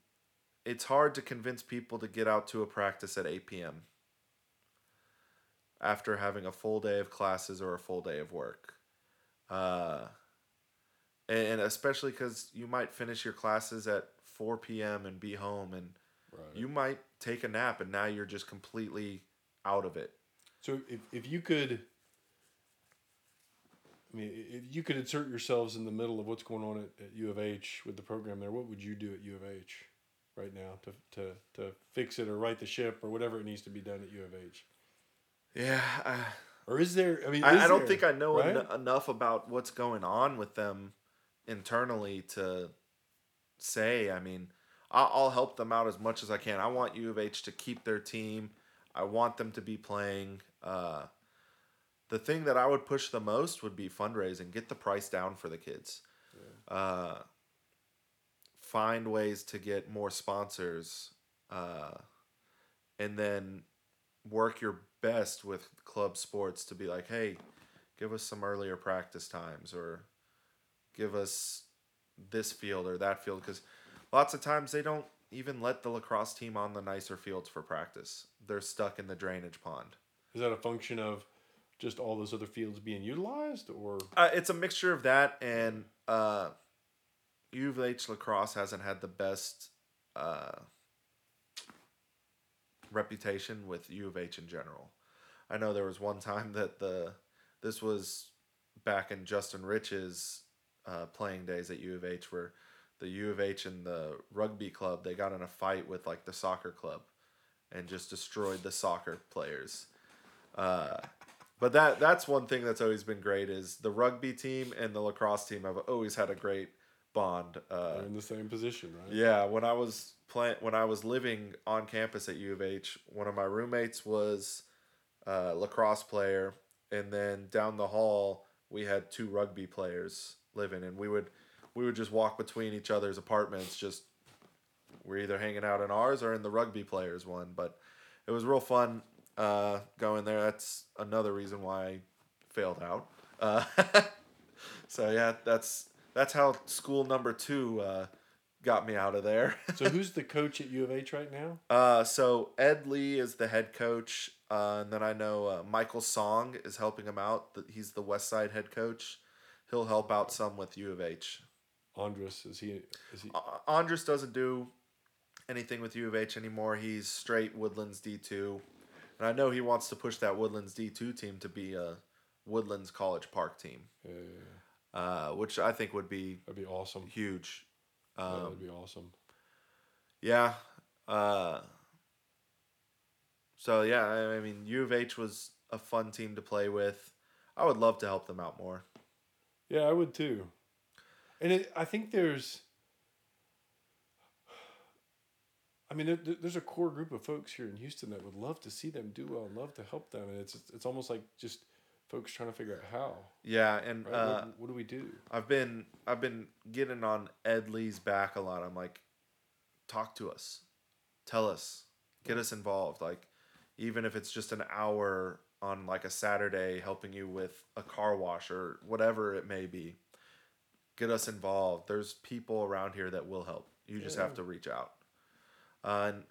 it's hard to convince people to get out to a practice at eight p.m. after having a full day of classes or a full day of work. Uh, and, especially because you might finish your classes at four p.m. and be home, and right you might take a nap, and now you're just completely out of it. so if, if you could i mean if you could insert yourselves in the middle of what's going on at, at u of h with the program there what would you do at u of h right now to, to, to fix it or right the ship or whatever it needs to be done at u of h Yeah, I, or is there i mean I, I don't there, think I know right? en- enough about what's going on with them internally to say. I mean, I'll, I'll help them out as much as I can. I want U of H to keep their team. I want them to be playing. Uh, the thing that I would push the most would be fundraising. Get the price down for the kids. Uh, find ways to get more sponsors, uh, and then work your best with club sports to be like, hey, give us some earlier practice times or give us this field or that field because lots of times they don't even let the lacrosse team on the nicer fields for practice. They're stuck in the drainage pond. Is that a function of just all those other fields being utilized, or Uh, it's a mixture of that and uh, U of H lacrosse hasn't had the best uh, reputation with U of H in general. I know there was one time that the this was back in Justin Rich's uh, playing days at U of H where the U of H and the rugby club they got in a fight with like the soccer club and just destroyed the soccer players. Uh, but that that's one thing that's always been great is the rugby team and the lacrosse team have always had a great bond. Uh, they're in the same position, right? yeah, when I was playing, when I was living on campus at U of H, one of my roommates was a lacrosse player, and then down the hall we had two rugby players living, and we would we would just walk between each other's apartments. Just we're either hanging out in ours or in the rugby players one, but it was real fun uh, going there. That's another reason why I failed out. Uh, so yeah, that's that's how school number two uh, got me out of there. So who's the coach at U of H right now? uh, so Ed Lee is the head coach, uh, and then I know uh, Michael Song is helping him out. He's the West Side head coach. He'll help out some with U of H. Andres is he? Is he? Andres doesn't do anything with U of H anymore. He's straight Woodlands D two, and I know he wants to push that Woodlands D two team to be a Woodlands College Park team, Uh, uh, which I think would be that'd be awesome. huge. Yeah, Um, that'd be awesome. Yeah. Uh, so yeah, I, I mean, U of H was a fun team to play with. I would love to help them out more. Yeah, I would too. And it, I think there's, I mean, there- there's a core group of folks here in Houston that would love to see them do well and love to help them. And it's it's almost like just folks trying to figure out how. Yeah, and Right? uh, what, what do we do? I've been I've been getting on Ed Lee's back a lot. I'm like, talk to us, tell us, get us involved. Like, even if it's just an hour on like a Saturday, helping you with a car wash or whatever it may be, get us involved. There's people around here that will help. You just have to reach out. Uh, and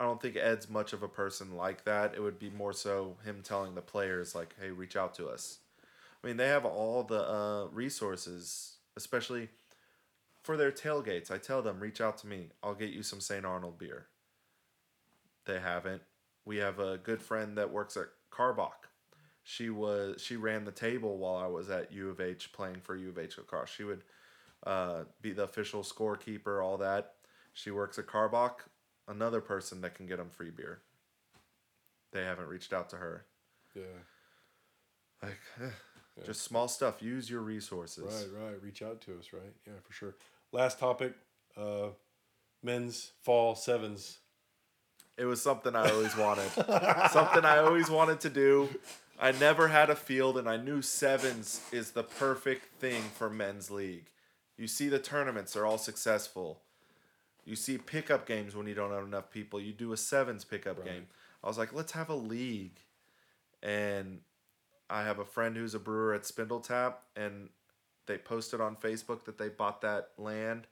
I don't think Ed's much of a person like that. It would be more so him telling the players like, "Hey, reach out to us." I mean, they have all the uh, resources, especially for their tailgates. I tell them, reach out to me. I'll get you some St. Arnold beer. They haven't. We have a good friend that works at Karbach. She was she ran the table while I was at U of H playing for U of H lacrosse. She would uh, be the official scorekeeper, all that. She works at Karbach. Another person that can get them free beer. They haven't reached out to her. Yeah. Like, eh, Yeah. just small stuff. Use your resources. Right, right. Reach out to us, right? Yeah, for sure. Last topic, uh, men's fall sevens. It was something I always wanted. something I always wanted to do. I never had a field, and I knew sevens is the perfect thing for men's league. You see the tournaments; they're all successful. You see pickup games when you don't have enough people. You do a sevens pickup Right. game. I was like, let's have a league, and I have a friend who's a brewer at Spindletop, and they posted on Facebook that they bought that land.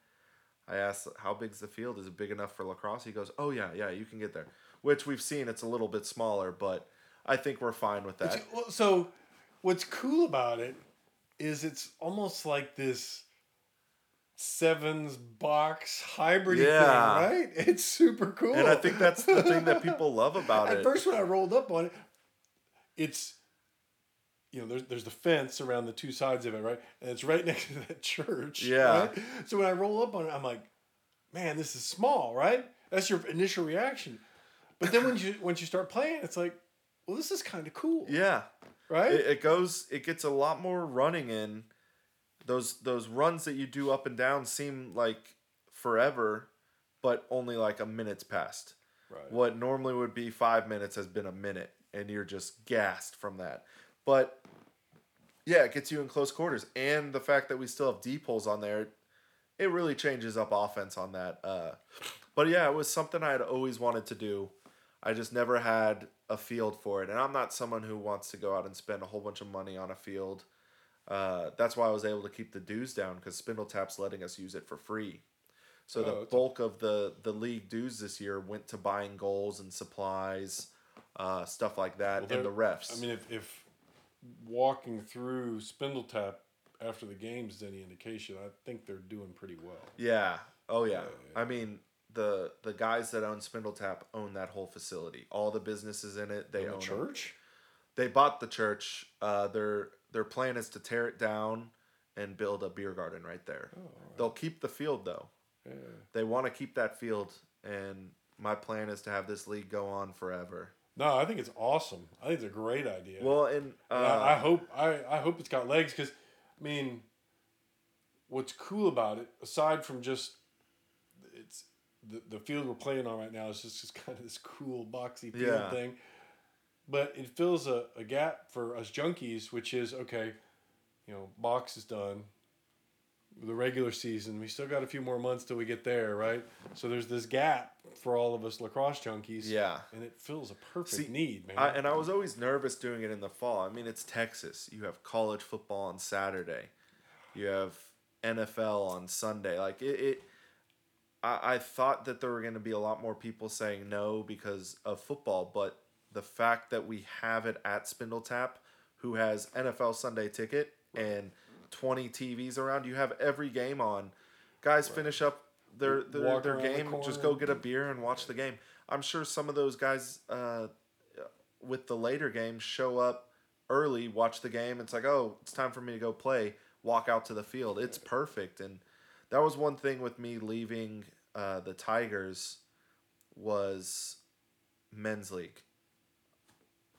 I asked, "How big's the field? Is it big enough for lacrosse?" He goes, "Oh yeah, yeah, you can get there." Which we've seen, it's a little bit smaller, but I think we're fine with that. Well, so, what's cool about it is it's almost like this sevens box hybrid Yeah. thing, right? It's super cool. And I think that's the thing that people love about it. At first, when I rolled up on it, it's you know there's there's the fence around the two sides of it, right? And it's right next to that church. Yeah. right? So when I roll up on it, I'm like, man, this is small, right? That's your initial reaction. But then when you once you start playing, it's like, well, this is kind of cool, yeah, right? it, it goes. It gets a lot more running in. Those those runs that you do up and down seem like forever, but only like a minute's passed. right. What normally would be five minutes has been a minute, and you're just gassed from that. But yeah, it gets you in close quarters, and the fact that we still have D poles on there, it really changes up offense on that. Uh, but yeah, it was something I had always wanted to do. I just never had a field for it, and I'm not someone who wants to go out and spend a whole bunch of money on a field. Uh, that's why I was able to keep the dues down because Spindletop's letting us use it for free. So the Oh, bulk of the the league dues this year went to buying goals and supplies, uh, stuff like that, Well, and the refs. I mean, if, if walking through Spindletop after the games is any indication, I think they're doing pretty well. Yeah. Oh yeah. Yeah, I mean the the guys that own Spindletop own that whole facility. All the businesses in it, they In the own it. church? They bought the church. Uh, their their plan is to tear it down and build a beer garden right there. Oh, right. They'll keep the field though. Yeah. They want to keep that field, and my plan is to have this league go on forever. No, I think it's awesome. I think it's a great idea. Well, and uh, And I, I hope I, I hope it's got legs because, I mean, what's cool about it, aside from just it's the, the field we're playing on right now is just, just kind of this cool boxy field Yeah. thing, but it fills a, a gap for us junkies, which is okay. You know, box is done. The regular season, we still got a few more months till we get there, right? So there's this gap for all of us lacrosse junkies. yeah. and it fills a perfect See, need, man. I, and I was always nervous doing it in the fall. I mean, it's Texas. You have college football on Saturday. You have NFL on Sunday. Like it, it I, I thought that there were going to be a lot more people saying no because of football, but the fact that we have it at Spindletop, who has NFL Sunday ticket and twenty TVs around, you have every game on. Guys finish up their their, Walk their around the game, just go get a beer and watch the game. I'm sure some of those guys uh, with the later games show up early, watch the game. It's like, oh, it's time for me to go play. Walk out to the field. It's perfect, and that was one thing with me leaving uh, the Tigers was men's league.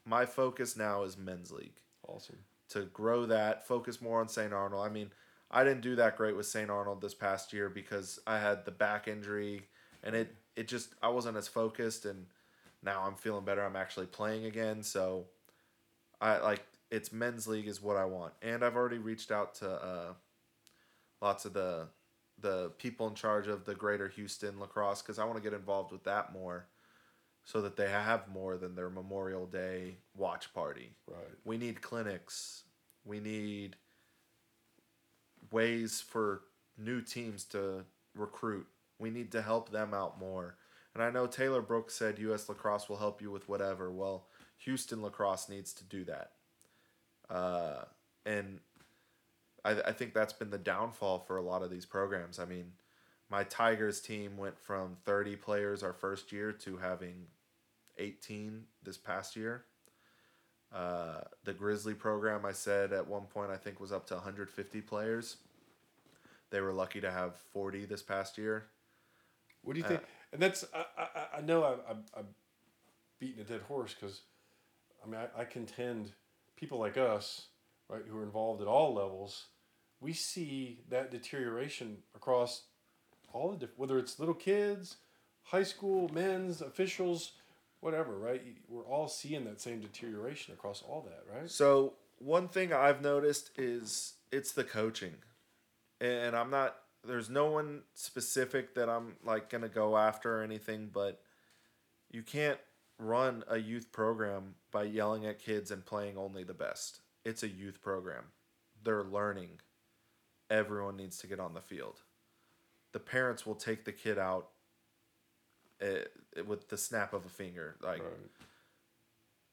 My focus now is men's league awesome. to grow that, focus more on St. Arnold. I mean, I didn't do that great with St. Arnold this past year because I had the back injury and it it just I wasn't as focused and now I'm feeling better. I'm actually playing again, so I like it's men's league is what I want. And I've already reached out to uh, lots of the the people in charge of the Greater Houston lacrosse cuz I want to get involved with that more so that they have more than their Memorial Day watch party. Right. We need clinics. We need ways for new teams to recruit. We need to help them out more. And I know Taylor Brooks said U.S. Lacrosse will help you with whatever. Well, Houston Lacrosse needs to do that. Uh, and I, I think that's been the downfall for a lot of these programs. I mean, my Tigers team went from 30 players our first year to having 18 this past year. Uh, the Grizzly program, I said at one point, I think was up to 150 players. They were lucky to have 40 this past year. What do you Uh, think? and that's I, I, I know I, I'm, I'm beating a dead horse because I mean I, I contend people like us right who are involved at all levels we see that deterioration across all the different whether it's little kids high school men's officials whatever right we're all seeing that same deterioration across all that right So one thing I've noticed is it's the coaching, and I'm not. There's no one specific that I'm like gonna go after or anything, but you can't run a youth program by yelling at kids and playing only the best. It's a youth program. They're learning. Everyone needs to get on the field. The parents will take the kid out uh, with the snap of a finger. Like right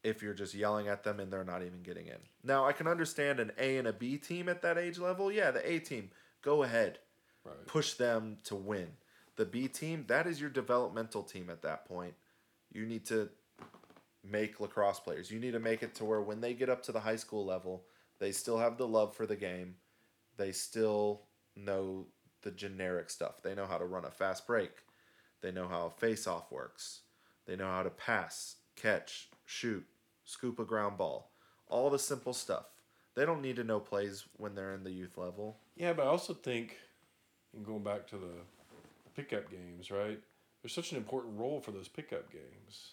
if you're just yelling at them and they're not even getting in. Now, I can understand an A and a B team at that age level. Yeah, the A team, go ahead. right Push them to win. The B team, that is your developmental team at that point. You need to make lacrosse players. You need to make it to where when they get up to the high school level, they still have the love for the game. They still know the generic stuff. They know how to run a fast break. They know how a face off works. They know how to pass, catch, shoot, scoop a ground ball. All the simple stuff. They don't need to know plays when they're in the youth level. Yeah, but I also think, and going back to the pickup games, right? There's such an important role for those pickup games.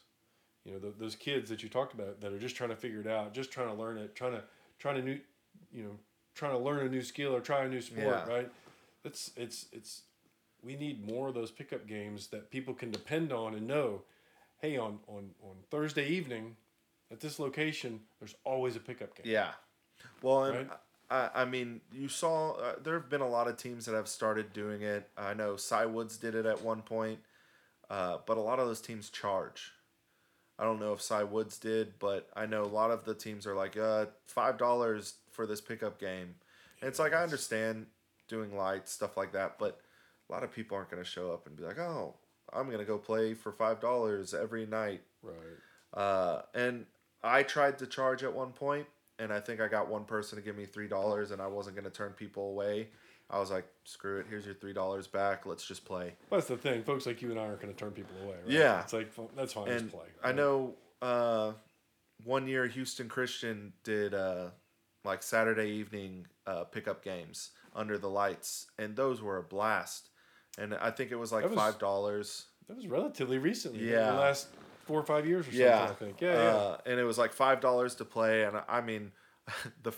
You know, th those kids that you talked about that are just trying to figure it out, just trying to learn it, trying to trying to new, you know, trying to learn a new skill or try a new sport, Yeah. right? It's it's it's we need more of those pickup games that people can depend on and know. Hey, on on on Thursday evening, at this location, there's always a pickup game. Yeah. Well, and Right. I, I mean, you saw uh, there have been a lot of teams that have started doing it. I know Cy Woods did it at one point, uh, but a lot of those teams charge. I don't know if Cy Woods did, but I know a lot of the teams are like, uh, five dollars for this pickup game. And it's like I understand doing lights stuff like that, but a lot of people aren't going to show up and be like, oh, I'm going to go play for five dollars every night. Right. Uh, and I tried to charge at one point, and I think I got one person to give me three dollars, and I wasn't going to turn people away. I was like, screw it, here's your three dollars back. Let's just play. Well, that's the thing. Folks like you and I aren't going to turn people away. Right? Yeah. It's like, that's fine. and just play. I know uh, one year Houston Christian did uh, like Saturday evening uh, pickup games under the lights, and those were a blast. And I think it was like was- five dollars. That was relatively recently. Yeah. The last four or five years or something, Yeah, I think. Yeah, yeah. Uh, and it was like five dollars to play, and I mean, the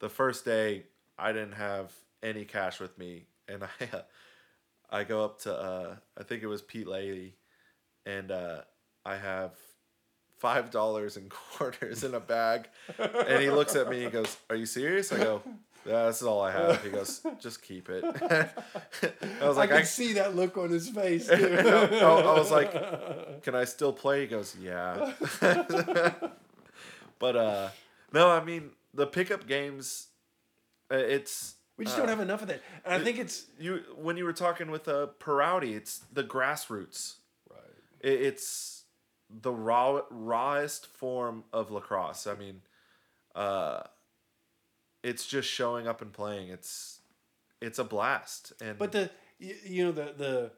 the first day I didn't have any cash with me, and I I go up to uh, I think it was Pete Lady, and uh, I have five dollars in quarters in a bag, and he looks at me, and he goes, "Are you serious?" I go. Yeah, this is all I have. He goes, just keep it. I was like, I I, see that look on his face. I. I was like, can I still play? He goes, yeah. but uh, no, I mean the pickup games. uh, It's we just uh, don't have enough of that. And I think it's you when you were talking with uh, Perowdy. It's the grassroots. right. It, it's the raw rawest form of lacrosse. I mean, uh, it's just showing up and playing. It's it's a blast. And But the you, know the the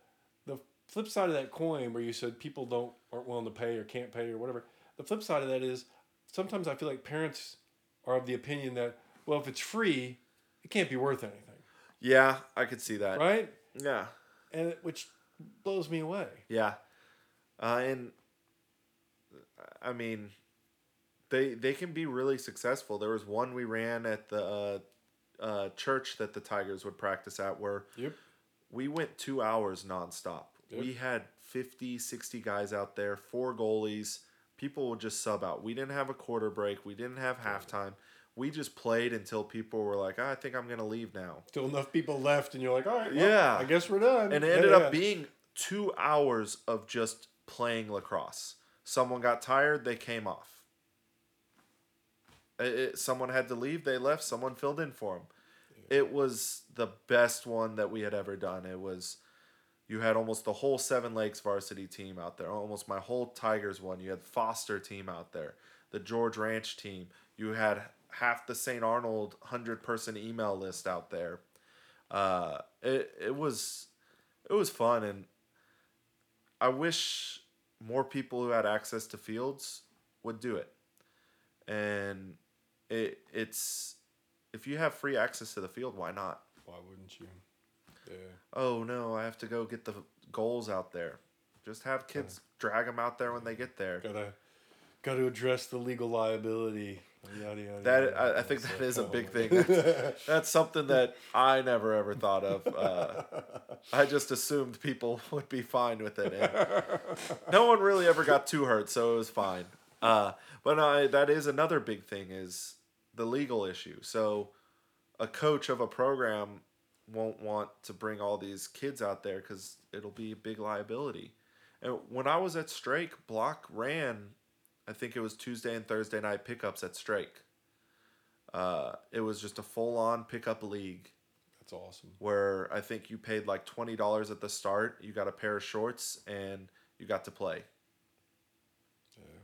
the flip side of that coin where you said people don't aren't willing to pay or can't pay or whatever. The flip side of that is sometimes I feel like parents are of the opinion that well if it's free it can't be worth anything, yeah, I could see that. right? Yeah. And it, which blows me away. Yeah, uh, and I mean, they they can be really successful. There was one we ran at the uh, uh, church that the Tigers would practice at, where Yep. we went two hours nonstop. Yep. We had 50, 60 guys out there, four goalies. People would just sub out. We didn't have a quarter break. We didn't have halftime. We just played until people were like, "Ah, I think I'm going to leave now. Till enough people left and you're like, all right, well, Yeah. I guess we're done. And it Yeah, ended yeah. up being two hours of just playing lacrosse. Someone got tired, they came off. It, it- someone had to leave, they left. Someone filled in for them. It was the best one that we had ever done. It was, you had almost the whole Seven Lakes varsity team out there, almost my whole Tigers one. You had Foster team out there, the George Ranch team. You had half the St. Arnold 100 person email list out there. Uh, it, it was it was fun and I wish more people who had access to fields would do it. And it it's if you have free access to the field, why not? Why wouldn't you? Yeah. Oh no, I have to go get the goals out there. Just have kids drag them out there when they get there. Gotta gotta address the legal liability. Yada, yada, That yada. I, I think That's a oh big thing. That's, that's something that I never ever thought of. Uh, I just assumed people would be fine with it. And no one really ever got too hurt, so it was fine. Uh, but uh, that is another big thing is the legal issue. So a coach of a program won't want to bring all these kids out there because it'll be a big liability. And when I was at Strake, Block ran, I think it was Tuesday and Thursday night pickups at Strake. Uh, it was just a full on pickup league That's awesome. where I think you paid like twenty dollars at the start. You got a pair of shorts and you got to play.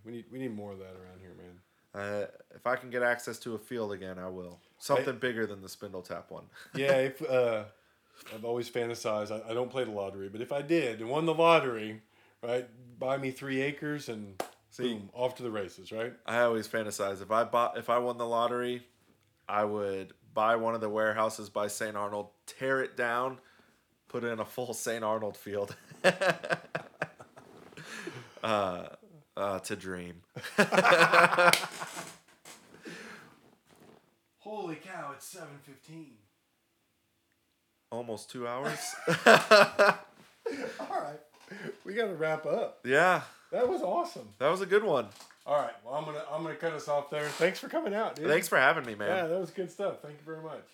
We need we need more of that around here, man. Uh, if I can get access to a field again, I will. Something bigger than the Spindletop one. Yeah, if uh, I've always fantasized. I, I don't play the lottery, but if I did and won the lottery, right, buy me three acres and See- boom, off to the races, right? I always fantasize if I bought if I won the lottery, I would buy one of the warehouses by St. Arnold, tear it down, put in a full St. Arnold field. uh, uh, to dream. Holy cow! It's seven fifteen. Almost two hours. All right, we got to wrap up. yeah, That was awesome. that was a good one. All right, well I'm gonna I'm gonna want to cut us off there. Thanks for coming out, dude. Thanks for having me, man. Yeah, that was good stuff. Thank you very much.